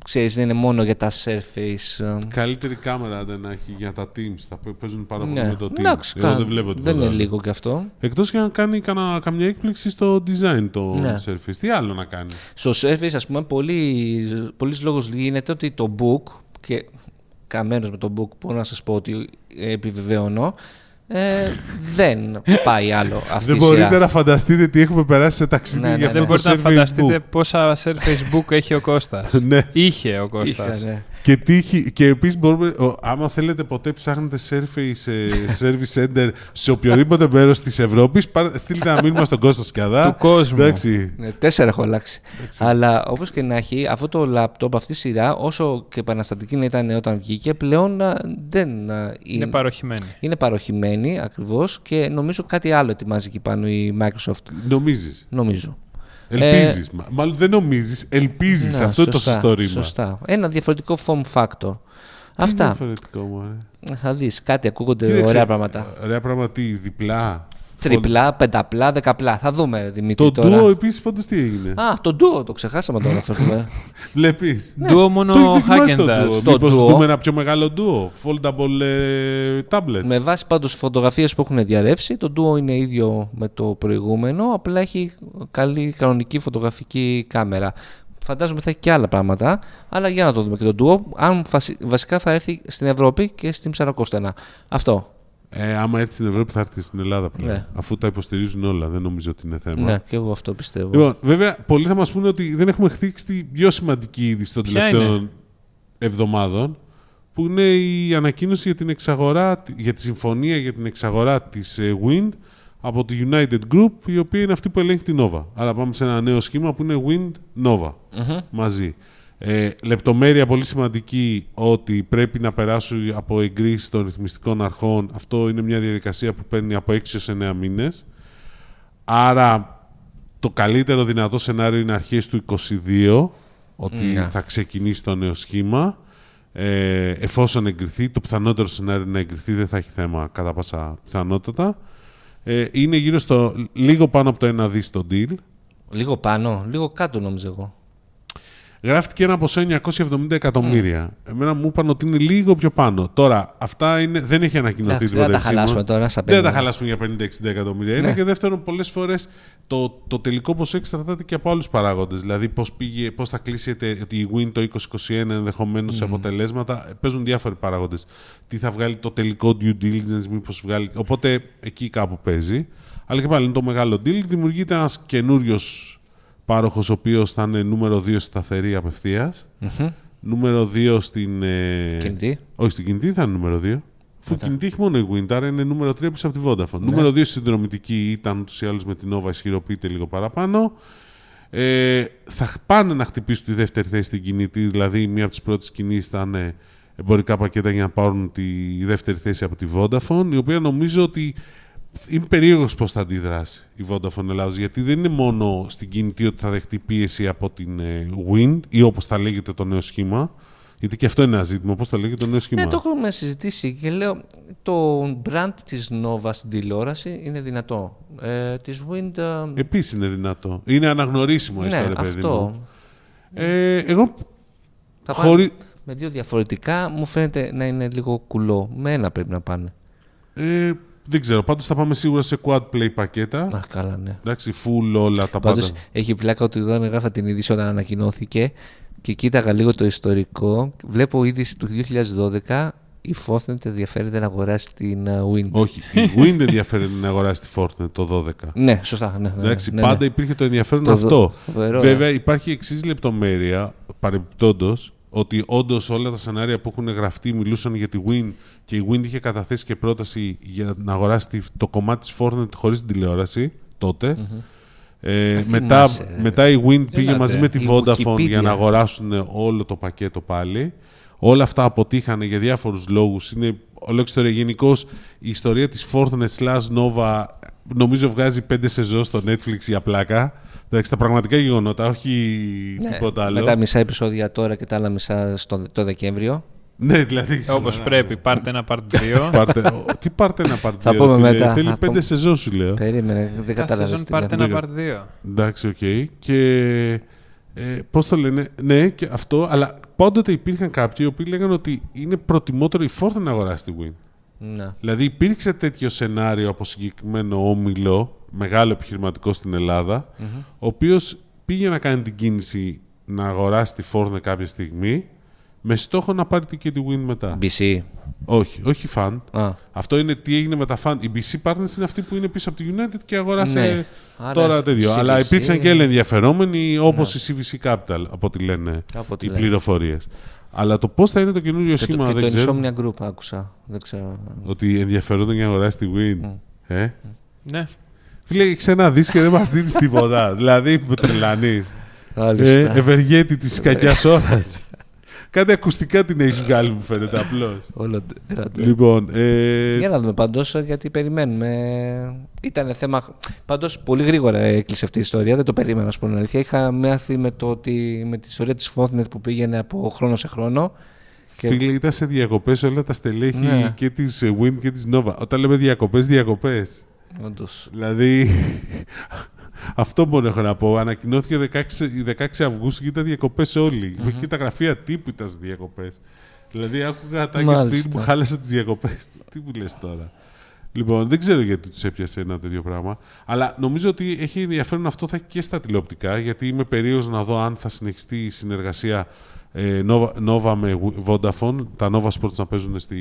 ξέρεις δεν είναι μόνο για τα Surface. ε. Καλύτερη κάμερα δεν έχει για τα Teams. Θα παί- παίζουν πάρα πολύ Ναι, με το Teams. εντάξει, Εγώ κα- δεν βλέπω δεν τίποτα είναι άλλο. λίγο κι αυτό. Εκτός και αν κάνει κανα, καμιά έκπληξη στο design το Ναι. Surface. Τι άλλο να κάνει; Στο Surface, ας πούμε, πολύ, πολύς λόγος γίνεται ότι το book, και καμένος με το book μπορώ να σας πω ότι ε, επιβεβαιώνω, ε, δεν πάει άλλο αυτή δεν η σειρά. μπορείτε να φανταστείτε τι έχουμε περάσει σε ταξίδι Ναι, για ναι, αυτό Δεν ναι. το μπορείτε να Surface φανταστείτε Book. πόσα Surface Book έχει ο Κώστας. ναι. Είχε ο Κώστας. Είχα, ναι. Και, τι, έχει- και επίσης μπορούμε, ο, άμα θέλετε ποτέ ψάχνετε Surface ε, Service Center σε οποιοδήποτε μέρος της Ευρώπης, στείλτε ένα μήνυμα στον Κώστας Σκιαδά. Του κόσμου. Εντάξει. Ναι, τέσσερα έχω αλλάξει. Αλλά όπως και να έχει, αυτό το λάπτοπ, αυτή η σειρά, όσο και επαναστατική να ήταν όταν βγήκε, πλέον α, δεν α, Είναι παροχημένη. είναι παροχημένη ακριβώς και νομίζω κάτι άλλο ετοιμάζει εκεί πάνω η Microsoft. Νομίζεις; Νομίζω. Ελπίζεις. Μάλλον δεν νομίζεις, ελπίζεις. Ναι, Αυτό είναι το σωστά, σωστό ρήμα. Σωστά. Ένα διαφορετικό form factor. Τι Αυτά. διαφορετικό μου, ρε. Θα δεις, κάτι ακούγονται Κοίταξε, ωραία πράγματα. Ωραία πράγματα, τι, διπλά. Τριπλά, πενταπλά, δεκαπλά. Θα δούμε, ρε, Δημήτρη. Το τώρα. Duo επίσης πάντως τι έγινε; Α, το Duo, το ξεχάσαμε τώρα να φέρουμε. Βλέπεις. Duo μόνο Το έχεις δοκιμάσει το Hagendas. Duo. Το Μήπως Duo. δούμε ένα πιο μεγάλο Duo. Foldable ε, tablet. με βάση πάντως φωτογραφίες που έχουν διαρρεύσει, το Duo είναι ίδιο με το προηγούμενο, απλά έχει καλή κανονική φωτογραφική κάμερα. Φαντάζομαι θα έχει και άλλα πράγματα, αλλά για να το δούμε και το Duo, αν φασι- βασικά θα έρθει στην Ευρώπη και στην Ψαροκόστενα. Αυτό. Ε, άμα έρθει στην Ευρώπη θα έρθει και στην Ελλάδα πλέον. Ναι. Αφού τα υποστηρίζουν όλα, δεν νομίζω ότι είναι θέμα. Ναι, και εγώ αυτό πιστεύω. Λοιπόν, βέβαια, πολλοί θα μας πούνε ότι δεν έχουμε χτίσει την πιο σημαντική είδηση των Ποια τελευταίων είναι; εβδομάδων, που είναι η ανακοίνωση για την εξαγορά, για τη συμφωνία για την εξαγορά της ε, Wind από τη United Group, η οποία είναι αυτή που ελέγχει την Nova. Άρα πάμε σε ένα νέο σχήμα που είναι Wind Nova μαζί. Ε, λεπτομέρεια πολύ σημαντική ότι πρέπει να περάσουν από εγκρίσεις των ρυθμιστικών αρχών. Αυτό είναι μια διαδικασία που παίρνει από 6 έως 9 μήνες. Άρα το καλύτερο δυνατό σενάριο είναι αρχές του 22 ότι Ναι. θα ξεκινήσει το νέο σχήμα. Ε, εφόσον εγκριθεί, το πιθανότερο σενάριο είναι να εγκριθεί, δεν θα έχει θέμα κατά πάσα πιθανότατα. Ε, είναι γύρω στο λίγο πάνω από το 1 δις το deal. Λίγο πάνω, λίγο κάτω νόμιζα εγώ. Γράφτηκε ένα ποσό 970 εκατομμύρια. Εμένα μου είπαν ότι είναι λίγο πιο πάνω. Τώρα, αυτά είναι, δεν έχει ανακοινωθεί Εντάξει, τίποτα. δεν θα τα επισήμως. χαλάσουμε τώρα στα Δεν θα τα 50. χαλάσουμε για 50-60 εκατομμύρια. Είναι Ναι. και δεύτερον, πολλές φορές το, το τελικό ποσό εξαρτάται και από άλλους παράγοντες. Δηλαδή, πώς πώς θα κλείσει τε- η Win το 2021 ενδεχομένως σε αποτελέσματα. Ε, Παίζουν διάφοροι παράγοντες. Τι θα βγάλει το τελικό due diligence, μήπως βγάλει. Οπότε εκεί κάπου παίζει. Αλλά και πάλι είναι το μεγάλο deal. Δημιουργείται ένας καινούριος πάροχος, ο οποίος θα είναι νούμερο 2 σταθερή απευθείας. Νούμερο 2 στην. ε, Κινητή. όχι στην κινητή, θα είναι νούμερο 2. Αφού κινητή έχει μόνο η Wind, άρα είναι νούμερο 3 πίσω από τη Vodafone. Ναι. Νούμερο 2 στη συνδρομητική ήταν ούτως ή άλλως με την Nova, ισχυροποιείται λίγο παραπάνω. Ε, θα πάνε να χτυπήσουν τη δεύτερη θέση στην κινητή, δηλαδή μία από τις πρώτες κινήσεις ήταν ε, εμπορικά πακέτα για να πάρουν τη δεύτερη θέση από τη Vodafone, η οποία νομίζω ότι είναι περίεργος πώς θα αντιδράσει η Vodafone Ελλάδος, γιατί δεν είναι μόνο στην κινητή ότι θα δεχτεί πίεση από την ε, Wind ή όπως θα λέγεται το νέο σχήμα, γιατί και αυτό είναι ένα ζήτημα, πώς θα λέγεται το νέο σχήμα. Ναι, το έχουμε συζητήσει και λέω το brand της Nova στην τηλεόραση είναι δυνατό. Ε, της Wind... ε, Επίσης είναι δυνατό. Είναι αναγνωρίσιμο έστω, ναι, ρε παιδί αυτό. μου. Ε, εγώ Θα πάνε χωρί... με δύο διαφορετικά μου φαίνεται να είναι λίγο κουλό. Με ένα πρέπει να πάνε. Ε, δεν ξέρω, πάντως θα πάμε σίγουρα σε quad play πακέτα. Αχ, καλά, ναι. Εντάξει, full όλα τα Πάντως πάντα. έχει πλάκα ότι όταν έγραφα την είδηση όταν ανακοινώθηκε και κοίταγα λίγο το ιστορικό, βλέπω είδηση του 2012 η Fortnite ενδιαφέρεται να αγοράσει την uh, Wind. Όχι, η Wind ενδιαφέρεται να αγοράσει τη Fortnite το 12. Ναι, σωστά. Ναι, ναι, Εντάξει, ναι, πάντα ναι. υπήρχε το ενδιαφέρον Το αυτό. φοβερό, ε. Βέβαια, υπάρχει εξής λεπτομέρεια, παρεμπιπτόντως, ότι όντως όλα τα σενάρια που έχουν γραφτεί μιλούσαν για τη Win και η Win είχε καταθέσει και πρόταση για να αγοράσει τη- το κομμάτι της Fortnite χωρίς την τηλεόραση τότε. Ε, Τα μετά, θυμάσαι, ρε. μετά η Win πήγε Ελάτε. μαζί με τη Η Vodafone Wikipedia. για να αγοράσουν όλο το πακέτο πάλι. Όλα αυτά αποτύχανε για διάφορους λόγους. Είναι ολόκληρη ιστορία. Γενικώς η ιστορία της Forthnet slash Nova νομίζω βγάζει πέντε σεζόν στο Netflix για πλάκα. Εντάξει, τα πραγματικά γεγονότα, όχι Ναι, τίποτα άλλο. Με τα μισά επεισόδια τώρα και τα άλλα μισά στο, το Δεκέμβριο. Ναι, δηλαδή. Όπως πρέπει, πάρτε ένα part 2. Πάρτε, ο, τι πάρτε ένα part Θα δύο, πούμε ρε φίλε. μετά. Θέλει Θα πέντε πούμε. σεζόν σου λέω. Περίμενε, δεν Κάθε κατάλαβες σεζόν τι part λέμε. ένα part 2. Εντάξει, οκ. Και ε, πώς το λένε, ναι και αυτό, αλλά πάντοτε υπήρχαν κάποιοι οι οποίοι λέγανε ότι είναι προτιμότερο η Fortnite να αγοράσει τη Win. Ναι. Δηλαδή υπήρξε τέτοιο σενάριο από συγκεκριμένο όμιλο, μεγάλο επιχειρηματικό στην ελλαδα ο οποίος πήγε να κάνει την κίνηση να αγοράσει τη Fortnite κάποια στιγμή, με στόχο να πάρει και τη Win μετά. BC. όχι, όχι fan. Α, Αυτό είναι τι έγινε με τα fan. Η BC Partners είναι αυτή που είναι πίσω από τη United και αγόρασε Ναι. Άρα τώρα CVC, τέτοιο. Αλλά υπήρξαν και άλλοι ενδιαφερόμενοι, όπως η CVC Capital, από ό,τι λένε από ό τι οι λένε. πληροφορίες. Αλλά το πώς θα είναι το καινούριο Και το, σχήμα και δεν το ξέρω. Insomnia Group άκουσα. Δεν ξέρω. Ότι ενδιαφερόνται για να αγοράσει τη Win. Ε; Ναι. Φίλε, έχεις ένα δίσκο και δεν μας δίνεις τίποτα. δηλαδή, με τρελανεί. Ε, Μάλιστα. ευεργέτη της κακιάς ώρας. Κάτι ακουστικά την έχει βγάλει, μου φαίνεται απλώς. Όλο, έλατε. λοιπόν, ε, Για να δούμε πάντως γιατί περιμένουμε. Ήταν θέμα. Πάντως πολύ γρήγορα έκλεισε αυτή η ιστορία. Δεν το περίμενα, να σου πω την αλήθεια. Είχα μάθει με, το ότι, με τη ιστορία της Fortnite που πήγαινε από χρόνο σε χρόνο. Και- Φίλε, ήταν σε διακοπές όλα τα στελέχη Ναι. και της Win και της Nova. Όταν λέμε διακοπές, διακοπές. Όντως. Δηλαδή, αυτό μόνο έχω να πω. Ανακοινώθηκε 16, 16 Αυγούστου και ήταν διακοπές όλοι. Και τα γραφεία τύπου ήταν στις διακοπές. Δηλαδή, άκουγα τα Μάλιστα. στυλ μου χάλασε τις διακοπές. Τι μου λες τώρα. Λοιπόν, δεν ξέρω γιατί τους έπιασε ένα τέτοιο πράγμα. Αλλά νομίζω ότι έχει ενδιαφέρον αυτό θα έχει και στα τηλεοπτικά, γιατί είμαι περίεργος να δω αν θα συνεχιστεί η συνεργασία ε, Nova, Nova με Vodafone, τα Nova Sports να παίζουν στη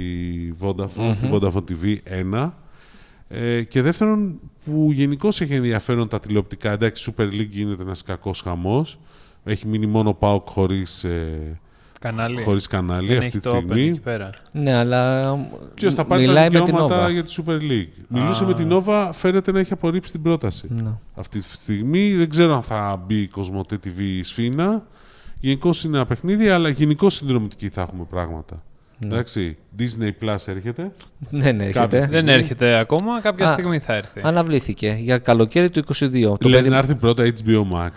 Vodafone, στη Vodafone TV 1. Ε, και δεύτερον, που γενικώς έχει ενδιαφέρον τα τηλεοπτικά. Εντάξει, Super League γίνεται ένας κακός χαμός. Έχει μείνει μόνο PAOK χωρίς Κανάλι. χωρίς κανάλι Δεν αυτή έχει τη το Open στιγμή. εκεί πέρα. Ναι, αλλά. Ποιος θα πάρει τα μιλάει με την δικαιώματα Nova. για τη Super League. Μιλούσε Α. με την Nova, φαίνεται να έχει απορρίψει την πρόταση. Ναι. Αυτή τη στιγμή δεν ξέρω αν θα μπει η Κοσμοτέ TV σφίνα. Γενικώς είναι ένα παιχνίδι, αλλά γενικώς συνδρομητική θα έχουμε πράγματα. Εντάξει, Disney Plus έρχεται. Ναι, ναι, Κάποια έρχεται. στιγμή. Δεν έρχεται ακόμα, κάποια Α, στιγμή θα έρθει. Αναβλήθηκε για καλοκαίρι του 22. Το Λες περι- να έρθει πρώτα HBO Max.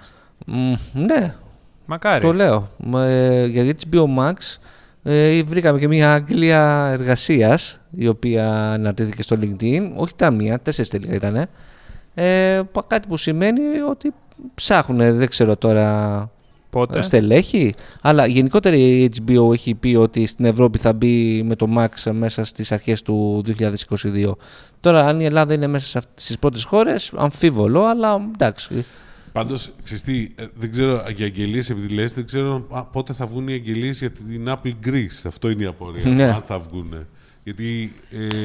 Μ, ναι, Μακάρι. το λέω. Μα, ε, για HBO Max ε, βρήκαμε και μια αγγλία εργασίας η οποία αναρτήθηκε στο LinkedIn. Όχι τα μία, τέσσερις τελικά ήταν. Ε, πα- κάτι που σημαίνει ότι ψάχνουν, δεν ξέρω τώρα Πότε; στελέχη. Αλλά γενικότερα η HBO έχει πει ότι στην Ευρώπη θα μπει με το Max μέσα στις αρχές του 2022. Τώρα αν η Ελλάδα είναι μέσα σε αυτ- στις πρώτες χώρες, αμφίβολο, αλλά εντάξει. Πάντως, δεν ξέρω για αγγελίες, επειδή λες, δεν ξέρω α, πότε θα βγουν οι αγγελίες για την Apple Greece. Αυτό είναι η απορία. Ναι. Αν θα βγουν. Γιατί.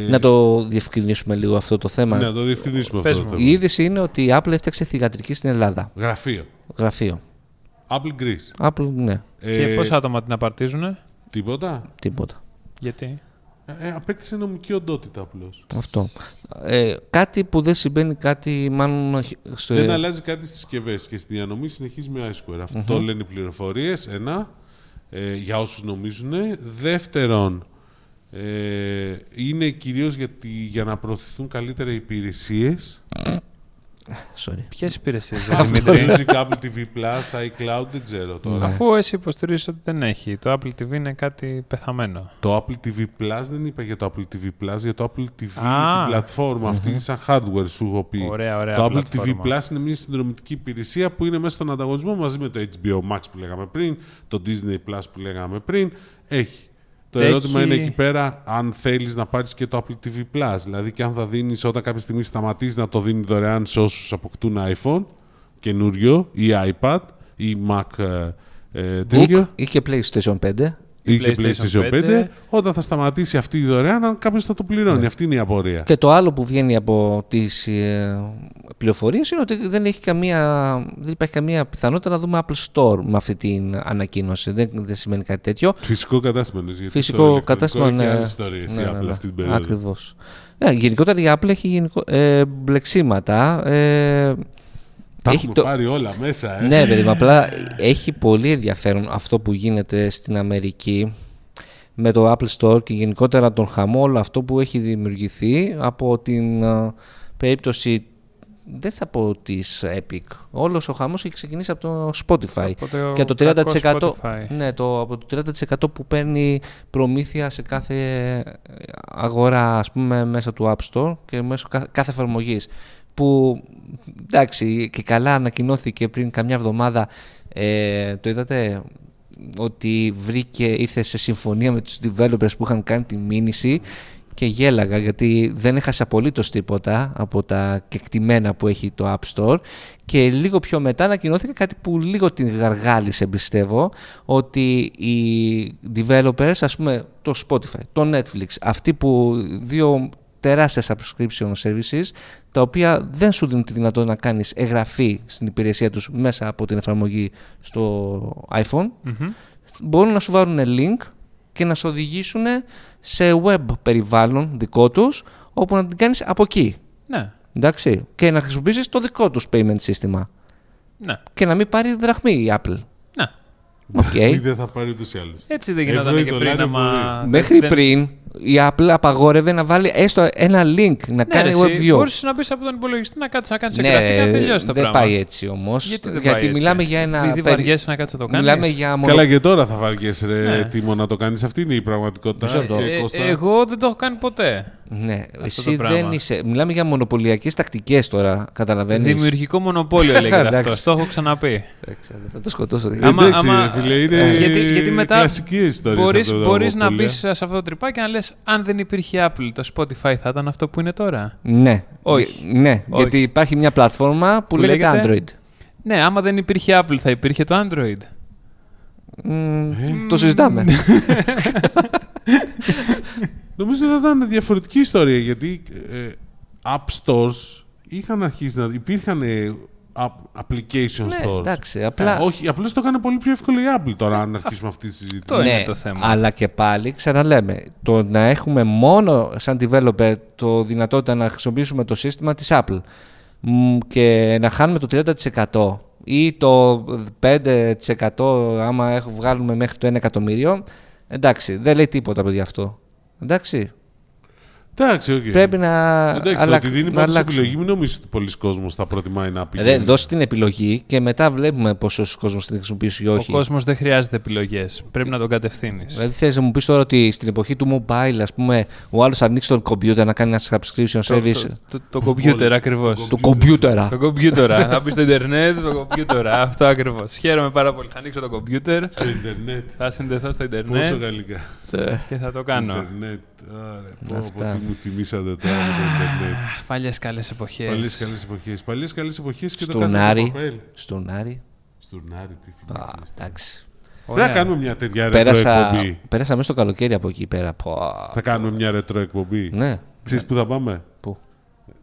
Ε, Να το διευκρινίσουμε λίγο αυτό το θέμα. ναι, να το διευκρινίσουμε Πες αυτό. το μου. θέμα. Η είδηση είναι ότι η Apple έφτιαξε θηγατρική στην Ελλάδα. Γραφείο. Γραφείο. Apple Greece. Apple, ναι, Και Ε, πόσα άτομα την απαρτίζουν. Τίποτα. τίποτα. Γιατί; Ε, απέκτησε νομική οντότητα απλώς. Αυτό. Ε, κάτι που δεν συμβαίνει κάτι μάλλον στο... Δεν αλλάζει κάτι στις συσκευές και στη διανομή συνεχίζει με iSquare. Αυτό λένε οι πληροφορίες. Ένα, ε, για όσους νομίζουν. Δεύτερον, ε, είναι κυρίως γιατί, για να προωθηθούν καλύτερα οι υπηρεσίες. Sorry. Ποιες υπηρεσίες, Αυτό Δημήτρη. Music, Apple TV+, iCloud, δεν ξέρω τώρα. Ναι. Αφού εσύ υποστηρίζει ότι δεν έχει. Το Apple TV είναι κάτι πεθαμένο. Το Apple TV Plus δεν είπα για το Apple TV Plus, για το Apple TV, Α. την πλατφόρμα αυτή, σαν hardware σου έχω πει. Ωραία, ωραία. το Apple πλατφόρμα. TV Plus είναι μια συνδρομητική υπηρεσία που είναι μέσα στον ανταγωνισμό μαζί με το HBO Max που λέγαμε πριν, το Disney Plus που λέγαμε πριν. Έχει. Το Έχει- ερώτημα είναι εκεί πέρα αν θέλεις να πάρεις και το Apple TV Plus. Δηλαδή και αν θα δίνεις όταν κάποια στιγμή σταματήσει να το δίνει δωρεάν σε όσους αποκτούν iPhone καινούριο ή iPad ή Mac ε, ε, τέτοιο. Book ή και PlayStation 5. Ή και PlayStation PlayStation 5, όταν θα σταματήσει αυτή η δωρεάν, αν κάποιος θα το πληρώνει. Αυτή είναι η απορία. Και το άλλο που βγαίνει από τις ε, πληροφορίες είναι ότι δεν, έχει καμία, δεν υπάρχει καμία πιθανότητα να δούμε Apple Store με αυτή την ανακοίνωση. Δεν, δεν σημαίνει κάτι τέτοιο. Φυσικό κατάστημα εννοείς, γιατί Φυσικό το ηλεκτρονικό κατάστημα, έχει ναι. άλλες ιστορίες η Apple αυτή την περίοδο. Ακριβώς. Ε, γενικότερα η Apple έχει γενικο... ε, μπλεξίματα. Ε, Τα έχει έχουμε το- πάρει όλα μέσα, ε. ναι, παιδί μου, απλά έχει πολύ ενδιαφέρον αυτό που γίνεται στην Αμερική με το Apple Store και γενικότερα τον χαμό όλο αυτό που έχει δημιουργηθεί από την ε, περίπτωση δεν θα πω της Epic. Όλος ο χαμός έχει ξεκινήσει από το Spotify. Από το και το κακό 30%, Spotify. ναι, το, από το 30% που παίρνει προμήθεια σε κάθε αγορά ας πούμε μέσα του App Store και μέσω κάθε, κάθε εφαρμογής. Που εντάξει και καλά ανακοινώθηκε πριν καμιά εβδομάδα ε, το είδατε ότι βρήκε, ήρθε σε συμφωνία με τους developers που είχαν κάνει τη μήνυση και γέλαγα γιατί δεν έχασε απολύτως τίποτα από τα κεκτημένα που έχει το App Store. Και λίγο πιο μετά ανακοινώθηκε κάτι που λίγο την γαργάλισε πιστεύω ότι οι developers ας πούμε το Spotify, το Netflix αυτοί που δύο τεράστια subscription services τα οποία δεν σου δίνουν τη δυνατότητα να κάνεις εγγραφή στην υπηρεσία τους μέσα από την εφαρμογή στο iPhone Μμμ. μπορούν να σου βάλουν link και να σε οδηγήσουν σε web περιβάλλον δικό τους όπου να την κάνεις από εκεί. Ναι, Εντάξει. Και να χρησιμοποιήσεις το δικό τους payment σύστημα. ναι, Και να μην πάρει δραχμή η Apple. ναι. Οκ. Ή δεν θα πάρει ούτως ή άλλως. Έτσι δεν γινόταν Ευρώ ή και πριν. δολάρια άμα μπορεί. Μέχρι δεν- πριν η Apple απαγόρευε να βάλει έστω ένα link να Ναι, κάνει ρε, web εσύ view. μπορείς να μπει από τον υπολογιστή να κάτσεις να κάνεις εγγραφή και να τελειώσει το δεν πράγμα. πάει έτσι όμως. Γιατί, δεν Γιατί πάει μιλάμε έτσι. για ένα. Επειδή περι- βαριέσαι να κάτσεις να το κάνεις. Μιλάμε για μονο... Καλά και τώρα θα βαριέσαι ρε Ναι. Τίμο να το κάνεις. Αυτή είναι η πραγματικότητα. Μισό λεπτό. Και Ε, Κώστα, εγώ δεν το έχω κάνει ποτέ. Ναι, το εσύ πράγμα. δεν είσαι. Μιλάμε για μονοπωλιακές τακτικές τώρα. Καταλαβαίνεις. Δημιουργικό μονοπόλιο λέγεται αυτό. Εντάξει. Το έχω ξαναπεί. Θα το σκοτώσω. Ε, άμα- Εντάξει άμα- ρε φίλε, είναι Ε, γιατί- γιατί μετά κλασική ιστορία. Μπορείς, μπορείς να μπει σε αυτό το τρυπάκι και να λες αν δεν υπήρχε Apple, το Spotify θα ήταν αυτό που είναι τώρα. Ναι. Όχι. Γε- Ναι, Όχι. γιατί υπάρχει μια πλατφόρμα που, Που λέγεται λέγεται; Android. Ναι, άμα δεν υπήρχε Apple θα υπήρχε το Android. Μ, Το συζητάμε. Νομίζω θα ήταν διαφορετική ιστορία γιατί ε, App Stores είχαν αρχίσει να. υπήρχαν ε, app- application ναι, stores. εντάξει. Απλά. Ε, όχι, απλώς το έκανε πολύ πιο εύκολο η Apple τώρα αν αρχίσουμε αυτή τη συζήτηση. Αυτό είναι ναι, το θέμα. Αλλά και πάλι ξαναλέμε, το να έχουμε μόνο σαν developer το δυνατότητα να χρησιμοποιήσουμε το σύστημα της Apple μ, και να χάνουμε το 30% ή το 5% άμα έχω, βγάλουμε μέχρι το 1 εκατομμύριο, εντάξει, δεν λέει τίποτα παιδί αυτό. Εντάξει, Εντάξει, οκ. πρέπει να, Εντάξει, το αλλα- ότι δίνει να πάντως αλλάξουμε. επιλογή, μην νομίζεις ότι πολλοί κόσμος θα προτιμάει να πει. Ρε, δώσει την επιλογή και μετά βλέπουμε πόσος κόσμος θα την χρησιμοποιήσει ή Ο όχι. κόσμος δεν χρειάζεται επιλογές. Πρέπει να τον κατευθύνεις. Δηλαδή θες να μου πεις τώρα ότι στην εποχή του mobile, ας πούμε, ο άλλος ανοίξει τον computer να κάνει ένα subscription Το, service. το, το, το κομπιούτερ ακριβώς. Το computer. Το κομπιούτερα. θα μπει στο Ιντερνετ, το κομπιούτερα. Αυτό ακριβώς. Χαίρομαι πάρα πολύ. Θα ανοίξω το κομπιούτερ, Στο Ιντερνετ. θα συνδεθώ στο Πόσο Ιντερνετ γαλλικά. και θα το κάνω. Ιντερνετ. Άρα, πω, πω, Αυτά. τι μου θυμήσατε τώρα με το Ιντερνετ. Παλιές καλές εποχές. Παλιές καλές εποχές. Παλιές καλές εποχές και το Στον Κάζα Άρη. Παπέλ. Στον Άρη. Στον Άρη, τι Α, θυμάμαι. εντάξει. Πρέπει να κάνουμε μια τέτοια ρετρό Πέρασα, εκπομπή. πέρασα μέσα στο καλοκαίρι από εκεί πέρα. Πω. Θα κάνουμε μια ρετρό εκπομπή. Ναι. Ξέρεις πού θα πάμε; Πού;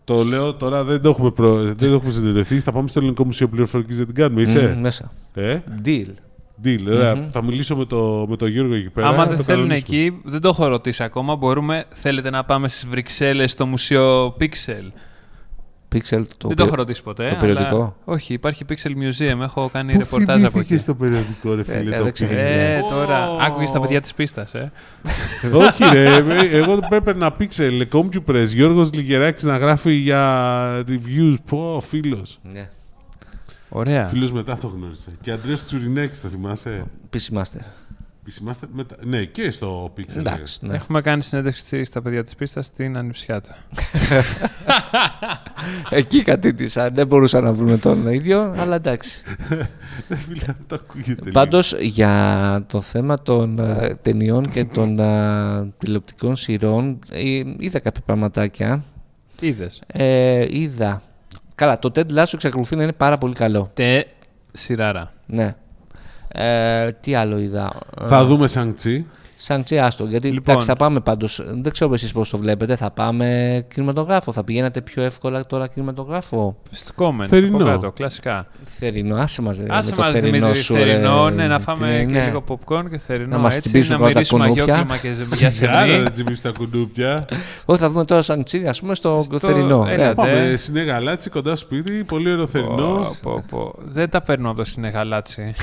Το λέω τώρα, δεν το έχουμε, προ... δεν το έχουμε συνειδητοποιηθεί. Θα πάμε στο Ελληνικό Μουσείο Πληροφορικής, δεν την κάνουμε. Μμ, Είσαι. μέσα. Ε; Deal. Deal. Ωραία. Θα μιλήσω με το, με το Γιώργο εκεί πέρα. Άμα θα δεν το θέλουν κανονίσουμε. εκεί, δεν το έχω ρωτήσει ακόμα. Μπορούμε, θέλετε να πάμε στις Βρυξέλλες στο Μουσείο Pixel; Pixel, το, δεν το έχω ρωτήσει ποτέ. το περιοδικό; Αλλά... Όχι, υπάρχει Pixel Museum. Έχω κάνει Πού ρεπορτάζ από θυμήθηκες εκεί. στο περιοδικό, ρε Ε, φίλε. δεν το ξέρεις, Pixel? Ε, Ω. τώρα. Άκουγες τα παιδιά της πίστας, ε. Όχι ρε, ε, εγώ έπαιρνα Pixel, CompuPress, Γιώργος Λιγεράκης να γράφει για reviews. Πω, φίλος. Ναι. Ωραία. Φίλος μετά το γνώρισα. Και Αντρέας Τσουρινέκης, το θυμάσαι; PC Master. Επισημάστε μετά. Ναι, και στο Pixel. Εντάξει, ναι. Έχουμε κάνει συνέντευξη στα παιδιά της πίστας στην ανιψιά του. Εκεί κατήτησα. Δεν μπορούσα να βρούμε τον ίδιο, αλλά εντάξει. Ρε φίλε, αυτό ακούγεται λίγο. Πάντως για το θέμα των ε, ταινιών και των ε, τηλεοπτικών σειρών ε, είδα κάποια πραγματάκια. Είδες. Ε, είδα. Καλά, το Ted Lasso εξακολουθεί να είναι πάρα πολύ καλό. Τε σειράρα. Ναι. Ε, τι άλλο είδα. Θα δούμε Shang-Chi. Σαν άστο. Γιατί Λοιπόν. εντάξει, θα πάμε πάντως. Δεν ξέρω εσείς πώς το βλέπετε. Θα πάμε κινηματογράφο. Θα πηγαίνατε πιο εύκολα τώρα κινηματογράφο; Στι comments Θερινό. από κάτω, κλασικά. Θερινό, άσε μας. Άσε μας Δημήτρη, θερινό, ναι, να φάμε και λίγο popcorn και θερινό Να μας έτσι, τσιμπήσουν να πρώτα μυρίσουμε κουνούπια. αγιόκλημα και ζε- για Σιγάρα σεμνή. δεν τσιμπήσει τα κουνούπια. Όχι, θα δούμε τώρα σαν τσι, ας πούμε, στο, Στο- θερινό. έλα, Ναι. Πάμε συνέ γαλάτσι κοντά στο σπίτι, πολύ ωραίο θερινό. Πω, πω, πω. Δεν τα παίρνω από το συνεγαλάτσι.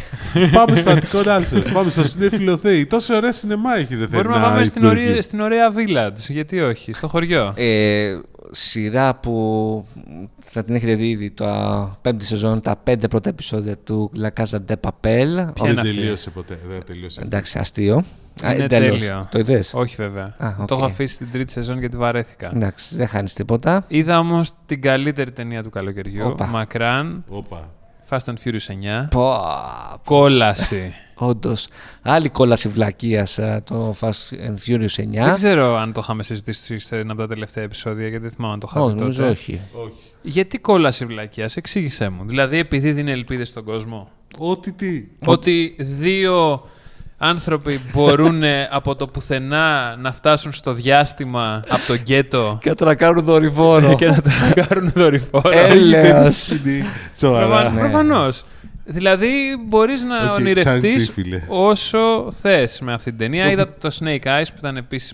Πάμε στο Αττικό Ράλσο. Πάμε στο Σινέ Φιλοθέη. Τόσο ωραία σινεμά έχει ρε Μπορούμε να πάμε στην ωραία, στην ωραία village, γιατί όχι, στο χωριό. Ε, σειρά που θα την έχετε δει ήδη το πέμπτη σεζόν, τα πέντε πρώτα επεισόδια του La Casa de Papel. Ποια Δεν είναι αυτή; τελείωσε ποτέ. Δεν τελείωσε. Εντάξει, αστείο. Α, Είναι τέλος. τέλειο. Το είδες; όχι βέβαια. Α, οκ. Το έχω αφήσει στην τρίτη σεζόν γιατί βαρέθηκα. Εντάξει, δεν χάνεις τίποτα. Είδα όμως την καλύτερη ταινία του καλοκαιριού. Όπα. Μακράν. Όπα. Fast and Furious 9. Πω, Κόλαση. όντως. Άλλη κόλαση βλακείας το Fast and Furious 9. Δεν ξέρω αν το είχαμε συζητήσει σε ένα από τα τελευταία επεισόδια, γιατί δεν θυμάμαι αν το είχαμε Όχι, τότε. νομίζω όχι. Όχι. Γιατί κόλαση βλακείας, εξήγησέ μου. Δηλαδή, επειδή δίνει ελπίδες στον κόσμο. Ότι τι. Ότι δύο άνθρωποι μπορούν από το πουθενά να φτάσουν στο διάστημα από το γκέτο Και να κάνουν δορυφόρο. και να τα κάνουν δορυφόρο. Έλεος. Είναι Σοβαρά. Ναι. Προφανώς. Δηλαδή, μπορείς να Οκ, ονειρευτείς σαν τσι, φίλε. όσο θες με αυτή την ταινία. Είδα το Snake Eyes που ήταν επίσης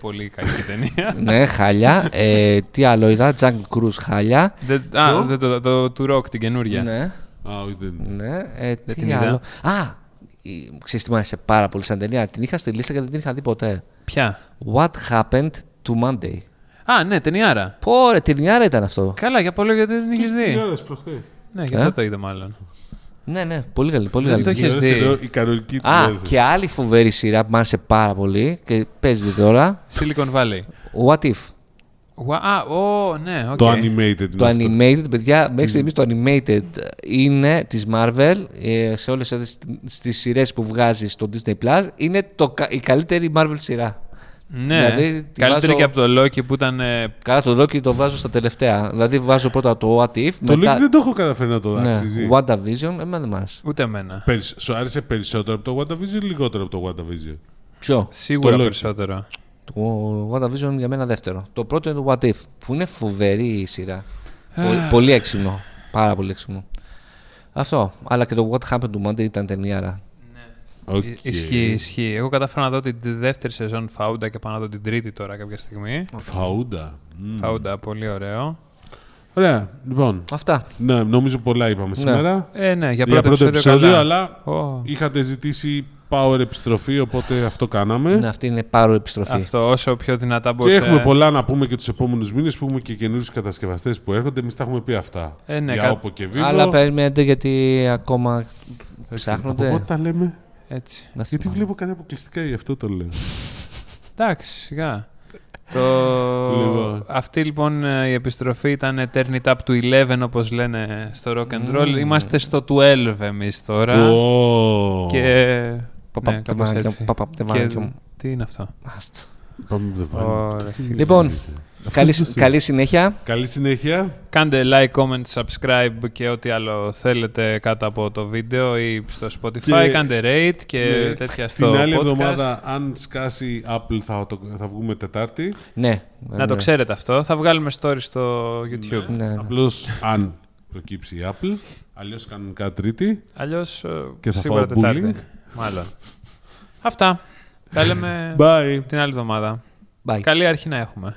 πολύ κακή ταινία. ναι, χάλια. Ε, τι άλλο είδα, Jungle Cruise χάλια. Δεν- Α, δεν το, το, του Rock την καινούργια. Ναι, Α, όχι, δεν. ναι. Ε, τι την είδα. άλλο; Α, η- ξέρεις τι μου άρεσε πάρα πολύ σαν ταινία; Την είχα στη λίστα και δεν την είχα δει ποτέ. Ποια; What happened to Monday. Α, ναι, ταινιάρα. Πω ρε, ταινιάρα ήταν αυτό. Καλά, για πολύ γιατί δεν είχες Τι δει. ώρες προχτές. Ναι, γι' Ε; αυτό το είδα μάλλον. Ναι, ναι, πολύ καλή, πολύ Δεν καλή. το Τι είχες ώρες δει. εννοώ, Η κανονική Α, τηλεόραση. και άλλη φοβερή σειρά που μου άρεσε πάρα πολύ και παίζεται τώρα. Silicon Valley. What if. Ουα- Α, ω, ναι, οκ. Το animated. Το είναι αυτό. animated, παιδιά, μέχρι στιγμής το animated είναι της Marvel ε, σε όλες αυτές τις σειρές που βγάζει στο Disney Plus είναι το, κα- η καλύτερη Marvel σειρά. Ναι, Δηλαδή, τη καλύτερη βάζω- και από το Loki που ήταν. ε, Καλά το Loki το βάζω στα τελευταία. Δηλαδή βάζω πρώτα το What If, Το μετά... Loki δεν το έχω καταφέρει να το ναι, αξίζει. WandaVision, εμένα δεν μ' άρεσε. ούτε εμένα. Περισ- Σου άρεσε περισσότερο από το WandaVision ή λιγότερο από το WandaVision; Ποιο; Σίγουρα Το Loki. περισσότερο. Το WandaVision για μένα δεύτερο. Το πρώτο είναι το What If, που είναι φοβερή η σειρά. πολύ, πολύ έξυπνο. Πάρα πολύ έξυπνο. Αυτό. Αλλά και το What Happened to Monday ήταν ταινιάρα. Οκ. Ι- Ισχύει, ισχύει. Εγώ κατάφερα να δω την δεύτερη σεζόν Fauda και πάω να δω την τρίτη τώρα κάποια στιγμή. Fauda. Μμ. Fauda, πολύ ωραίο. Ωραία. Λοιπόν, Αυτά. ναι, νομίζω πολλά είπαμε σήμερα. Ε, ναι, για Για πρώτο, πρώτο επεισόδιο, καλά. αλλά Ω, είχατε ζητήσει power επιστροφή, οπότε αυτό κάναμε. Ναι, αυτή είναι power επιστροφή. Αυτό, όσο πιο δυνατά Και μπορούσε. έχουμε πολλά να πούμε και τους επόμενους μήνες που έχουμε και καινούριους κατασκευαστές που έρχονται. Εμείς τα έχουμε πει αυτά. Ε, ναι, Για κα- Oppo και Vivo. Αλλά περιμένετε γιατί ακόμα Έτσι, Από ψάχνονται. πότε τα λέμε; Έτσι. Να Γιατί θυμάμαι. βλέπω κάτι αποκλειστικά γι' αυτό το λέω. Εντάξει, σιγά. Το... Λοιπόν. Αυτή λοιπόν ε, η επιστροφή ήταν turn it up to 11 όπως λένε στο rock and roll. Είμαστε στο 12 εμείς τώρα. Ω. Και... Παπα- ναι, κάπως τεμάκια, έτσι. παπα- Και... τεμάκια μου. Τι είναι αυτό; Άστα. Πάμε με το βάλουμε. Ωραία, φίλε. Λοιπόν, Αυτό; καλή, στο φίλο. καλή συνέχεια. Καλή συνέχεια. Κάντε like, comment, subscribe και ό,τι άλλο θέλετε κάτω από το βίντεο ή στο Spotify. Και- Κάντε rate και Ναι, τέτοια στο Την άλλη podcast. εβδομάδα, αν σκάσει Apple, θα, το, θα βγούμε Τετάρτη. Ναι. Να το ναι. ξέρετε αυτό. Θα βγάλουμε story στο YouTube. Ναι, ναι. Απλώς αν. προκύψει η Apple. Αλλιώς κανονικά Τρίτη. Αλλιώς ε, Και θα σίγουρα φάω Τετάρτη. Bullying. Μάλλον. Αυτά. Τα λέμε Bye. την άλλη εβδομάδα. Bye. Καλή αρχή να έχουμε.